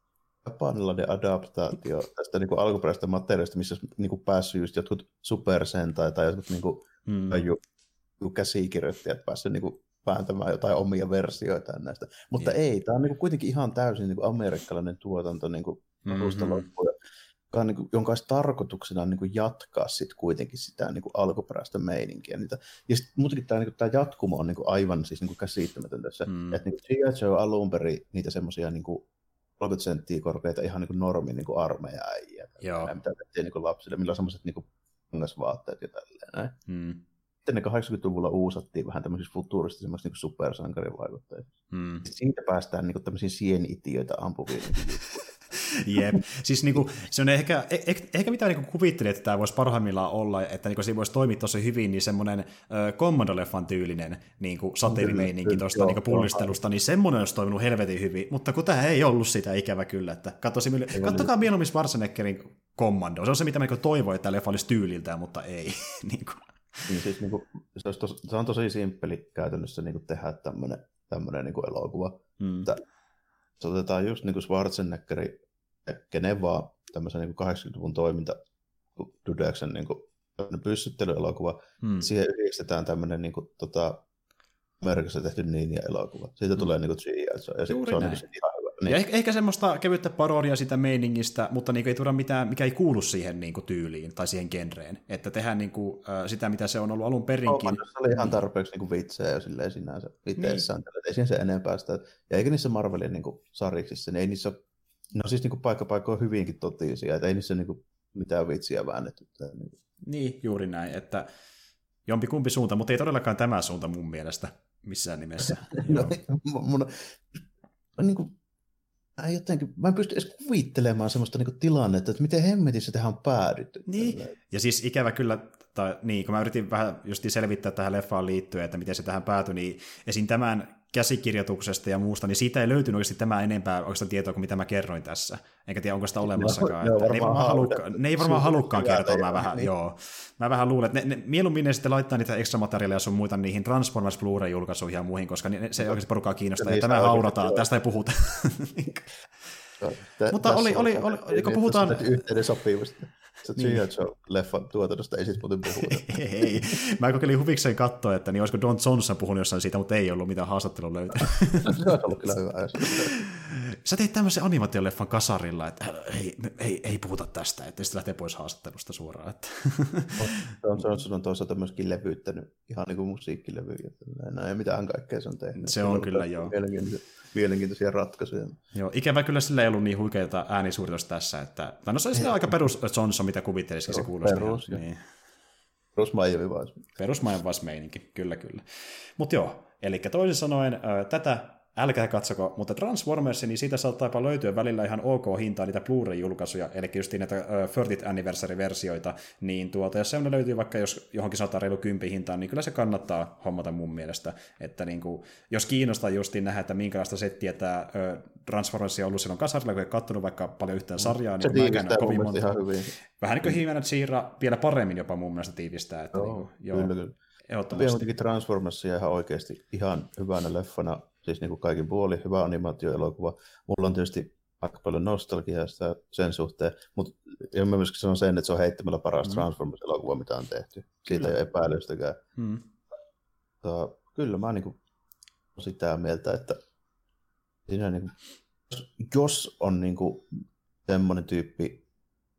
japanilainen adaptaatio tästä niin kuin alkuperäisestä materiaalista, missä olisi niin kuin päässyt just jotkut supersentai tai jotkut niin kuin, mm. ju, käsikirjoittajat päässeet niin kuin vääntämään jotain omia versioita näistä. Mutta yeah. ei, tämä on niin kuin kuitenkin ihan täysin niin kuin amerikkalainen tuotanto niin kuin mm-hmm. loppuun, joka, niin kuin, jonka olisi tarkoituksena niin kuin jatkaa sit kuitenkin sitä niin kuin alkuperäistä meininkiä. Niitä. Ja sitten muutenkin tämä, niin kuin, tämä jatkumo on niin kuin aivan siis niin kuin käsittämätön tässä. Mm. Että niin G.I. Joe alun perin niitä semmoisia niin kuin 30 senttiä korkeita ihan niin kuin normi niin kuin armeija äijä. Joo. Mitä tehtiin niin kuin lapsille, millä on semmoiset niin kangasvaatteet ja tälleen. näin. Mm. Sitten ne 80-luvulla uusattiin vähän tämmöisiksi futuristisemmaksi niin supersankarivaikutteiksi. Mm. Siitä päästään niin tämmöisiin sienitiöitä ampuviin niin Jep. Siis niinku, se on ehkä, ehkä, ehkä mitä niinku kuvittelin, että tämä voisi parhaimmillaan olla, että niinku siinä voisi toimia tosi hyvin, niin semmoinen Commando-leffan tyylinen niinku satiirimeininki tuosta niinku pullistelusta, niin semmoinen olisi toiminut helvetin hyvin, mutta kun tämä ei ollut sitä ikävä kyllä, että katsoisin, miele- kattokaa mieluummin Schwarzeneggerin Commando, se on se, mitä mä niinku toivoin, että tämä leffa olisi tyyliltään, mutta ei. niinku. Niin siis niin kuin, se, olisi tos, se on tosi simppeli käytännössä niin kuin tehdä tämmöinen, tämmöinen niin kuin elokuva. Mm. Että se otetaan just niin kuin Schwarzeneggeri, kenen vaan tämmöisen niin kuin 80-luvun toiminta Dudeksen niin kuin, pyssyttelyelokuva. Mm. Siihen yhdistetään tämmöinen niin kuin, tota, Amerikassa tehty Ninja-elokuva. Siitä tulee niin kuin G.I. Ja se. Juuri se on näin. niin kuin, se ihan hyvä. Ja Niin. ehkä, ehkä semmoista kevyttä parodia sitä meiningistä, mutta niin ei tuoda mitään, mikä ei kuulu siihen niin kuin, tyyliin tai siihen genreen. Että tehdään niin kuin, äh, sitä, mitä se on ollut alun perinkin. Commandossa oli ihan tarpeeksi niin kuin vitsejä jo silleen sinänsä itsessään. Niin. Ei siinä se enempää sitä. Ja eikä niissä Marvelin niin kuin, sariksissa, niin ei niissä ole, ne on siis niin kuin paikka hyvinkin totisia, että ei niissä niin kuin, mitään vitsiä väännetty. Tai, niin. Niin, juuri näin, että jompi kumpi suunta, mutta ei todellakaan tämä suunta mun mielestä missään nimessä. No, Joo. mun, niin kuin, jotenkin, mä en pysty edes kuvittelemaan sellaista niin tilannetta, että miten hemmetissä tähän on päädytty. Niin, ja siis ikävä kyllä, tai niin, kun mä yritin vähän just selvittää tähän leffaan liittyen, että miten se tähän päätyi, niin esim. tämän käsikirjoituksesta ja muusta, niin siitä ei löytynyt oikeasti tämä enempää oikeastaan tietoa kuin mitä mä kerroin tässä. Enkä tiedä, onko sitä olemassakaan. että ne, ei varmaan halukka, ne ei varmaan halukkaan kertoa, mä vähän, niin. joo. Mä vähän luulen, että ne, ne, mieluummin ne sitten laittaa niitä ekstra materiaaleja sun muita niihin Transformers Blu-ray-julkaisuihin ja muihin, koska ne, se ei oikeasti porukkaa kiinnostaa, ja, niissä tämä haudataan, tästä ei puhuta. Tä- Mutta oli- oli- oli- niin, kun puhutaan- yhteinen sopivasti. Se Niin. G.I. Joe-leffan tuotannosta ei siis muuten puhuta. ei, mä kokeilin huvikseen katsoa, että niin olisiko Don Johnson puhunut jossain siitä, mutta ei ollut mitään haastattelua löytynyt. se on ollut kyllä hyvä. Sä teit tämmöisen animaatioleffan kasarilla, että ei, ei, ei puhuta tästä, että sitten lähtee pois haastattelusta suoraan. Että. Don Johnson on toisaalta myöskin levyttänyt ihan niin kuin musiikkilevyjä. Näin, ja mitähän kaikkea se on tehnyt. Se on Sillä kyllä, joo. Mielenkiintoisia, mielenkiintoisia ratkaisuja. Joo, ikävä kyllä sillä ei ollut niin huikeita äänisuoritus tässä, että, no se oli aika perus Johnson, mitä kuvittelisikin se Joo, kuulosti. perus, ihan, niin. Bruce Miami vaan. Perusmainen meininki, kyllä kyllä. Mutta joo, eli toisin sanoen tätä älkää katsoko, mutta Transformers, niin siitä saattaa jopa löytyä välillä ihan ok hintaa niitä Blu-ray-julkaisuja, eli just näitä ö, 30th Anniversary-versioita, niin tuota, jos semmoinen löytyy vaikka jos johonkin saattaa reilu 10 hintaan, niin kyllä se kannattaa hommata mun mielestä, että niin kuin, jos kiinnostaa justiin nähdä, että minkälaista settiä tämä ö, Transformers on ollut silloin kasarilla, kun ei katsonut vaikka paljon yhtään sarjaa, Mm. Se niin mä en tiivistää kovin monta. ihan hyvin. Vähän niin kuin He-Man She-Ra vielä paremmin jopa mun mielestä tiivistää, että Joo, niin kuin, joo, kyllä, kyllä. ehdottomasti. Transformersia ihan oikeasti ihan hyvänä leffana, siis niin kuin kaikin puoli, hyvä animaatioelokuva. Mulla on tietysti aika paljon nostalgiaa sitä sen suhteen, mutta ja mä myöskin sanon sen, että se on heittämällä paras Mm. Transformers-elokuva, mitä on tehty. Siitä Kyllä. ei ole epäilystäkään. Mm. Mutta kyllä mä niin kuin, sitä mieltä, että siinä niin kuin, jos, jos on niin kuin, semmoinen tyyppi,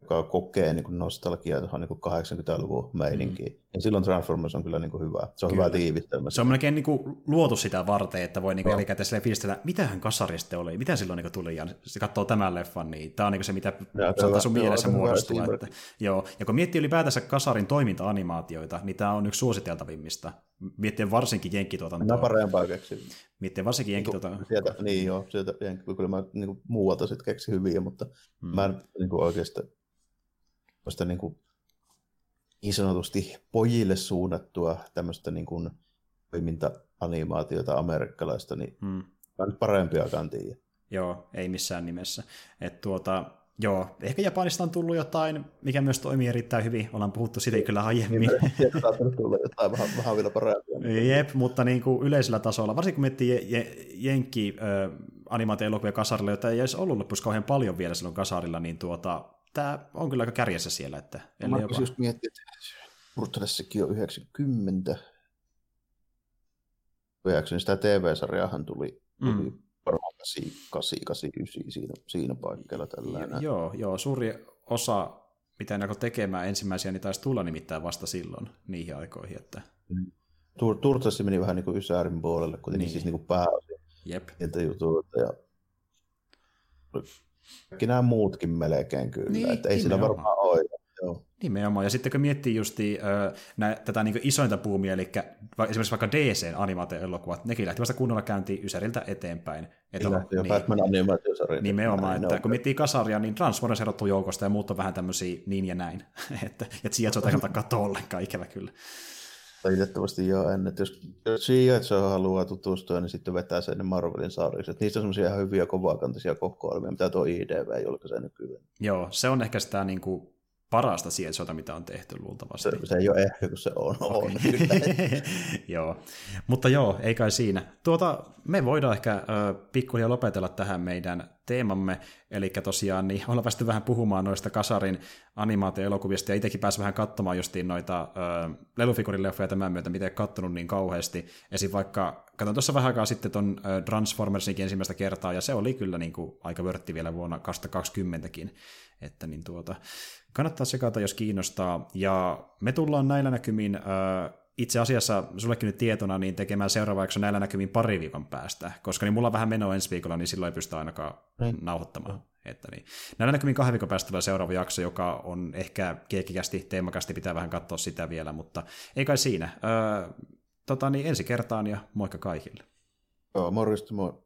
joka kokee niin kuin nostalgiaa tuohon niin kuin 80-luvun meininkiin, mm. niin silloin Transformers on kyllä niin kuin hyvä. Se on Kyllä. hyvä tiivistelmä. Se on melkein niin kuin luotu sitä varten, että voi niin Joo. jälkikäteen silleen fiilistellä, mitähän kasari sitten oli, mitä silloin niin tuli, ja se katsoo tämän leffan, niin tämä on niin se, mitä saattaa sun mielessä muodostua. Että, joo. Ja kun miettii ylipäätänsä kasarin toiminta-animaatioita, niin tämä on yksi suositeltavimmista. Miettien varsinkin Nämä jenkkituotantoa. parempaa keksin. Miettien varsinkin Niin, jenkkituotantoa. sieltä, niin joo, sieltä, kyllä mä niin kuin, muualta sitten keksin hyviä, mutta Mm. mm. mä en niin kuin, oikeasti sitä niin, kuin, niin sanotusti pojille suunnattua tämmöistä niin kuin, toiminta-animaatiota amerikkalaista, niin Mm. mä en nyt parempiakaan tiedä. Joo, ei missään nimessä. Et tuota, joo, ehkä Japanista on tullut jotain, mikä myös toimii erittäin hyvin. Ollaan puhuttu siitä kyllä aiemmin. Sieltä saattaa tulla jotain vähän, vähän vielä parempia. Jep, mutta niin kuin yleisellä tasolla, varsinkin kun miettii je- je- Jenkki äh, animaatioelokuvia kasarilla, joita ei edes ollut lopussa kauhean paljon vielä silloin kasarilla, niin tuota, tämä on kyllä aika kärjessä siellä. Että, Mä jopa... just miettiä, että Brutalissakin on 90. Veäkseni sitä TV-sarjaahan tuli, Mm. tuli varmaan 8, 89 siinä, siinä paikalla tällä Joo, joo, suuri osa, mitä ne alkoi tekemään ensimmäisiä, niin taisi tulla nimittäin vasta silloin niihin aikoihin. Että... Tur- Turtles meni vähän niin kuin Ysärin puolelle, kuitenkin Niin. siis niin kuin pääosin Jep, jutuilta. Ja kaikki nämä muutkin melkein kyllä, Niin, että ei sillä varmaan ole. Joo. Nimenomaan, ja sitten kun miettii just äh, tätä niin isointa puumia, eli va, esimerkiksi vaikka DC-animaatio-elokuvat, nekin lähti vasta kunnolla käyntiin Ysäriltä eteenpäin. Että on, niin, Batman animaatiosarja. Nimenomaan, että kun miettii kasaria, niin Transformers erottuu joukosta ja muut on vähän tämmöisiä niin ja näin. että, sieltä on kannata katsoa ollenkaan, ikävä kyllä. Valitettavasti joo, en. Että jos, jos Shiatsu haluaa tutustua, niin sitten vetää sen Marvelin sarjiksi. Niistä on semmoisia ihan hyviä kovakantisia kokoelmia, mitä tuo IDV julkaisee nykyään. Joo, se on ehkä sitä niin kuin, parasta sieltä, mitä on tehty luultavasti. Se, se ei ole ehkä, kun se on. Okay. on joo, mutta joo, ei kai siinä. Tuota, me voidaan ehkä pikkuhiljaa lopetella tähän meidän teemamme, eli tosiaan niin ollaan päästy vähän puhumaan noista Kasarin animaatioelokuvista, ja itsekin pääsin vähän katsomaan justiin noita lelufigurileffoja tämän myötä, mitä ei kattonut niin kauheasti. Esim. vaikka, katson tuossa vähän aikaa sitten ton äh, Transformersinkin ensimmäistä kertaa, ja se oli kyllä niin kuin, aika vörtti vielä vuonna 2020kin, että niin tuota, kannattaa sekata, jos kiinnostaa. Ja me tullaan näillä näkymin, äh, itse asiassa sullekin nyt tietona, niin tekemään seuraavaksi näillä näkymin pari viikon päästä, koska niin mulla on vähän menoa ensi viikolla, niin silloin ei pysty ainakaan niin. nauhoittamaan. Että niin. Näillä näkymin kahden viikon päästä tulee seuraava jakso, joka on ehkä keekikästi, teemakasti, pitää vähän katsoa sitä vielä, mutta ei kai siinä. Öö, tota, niin ensi kertaan ja moikka kaikille. Joo, morjesta moi.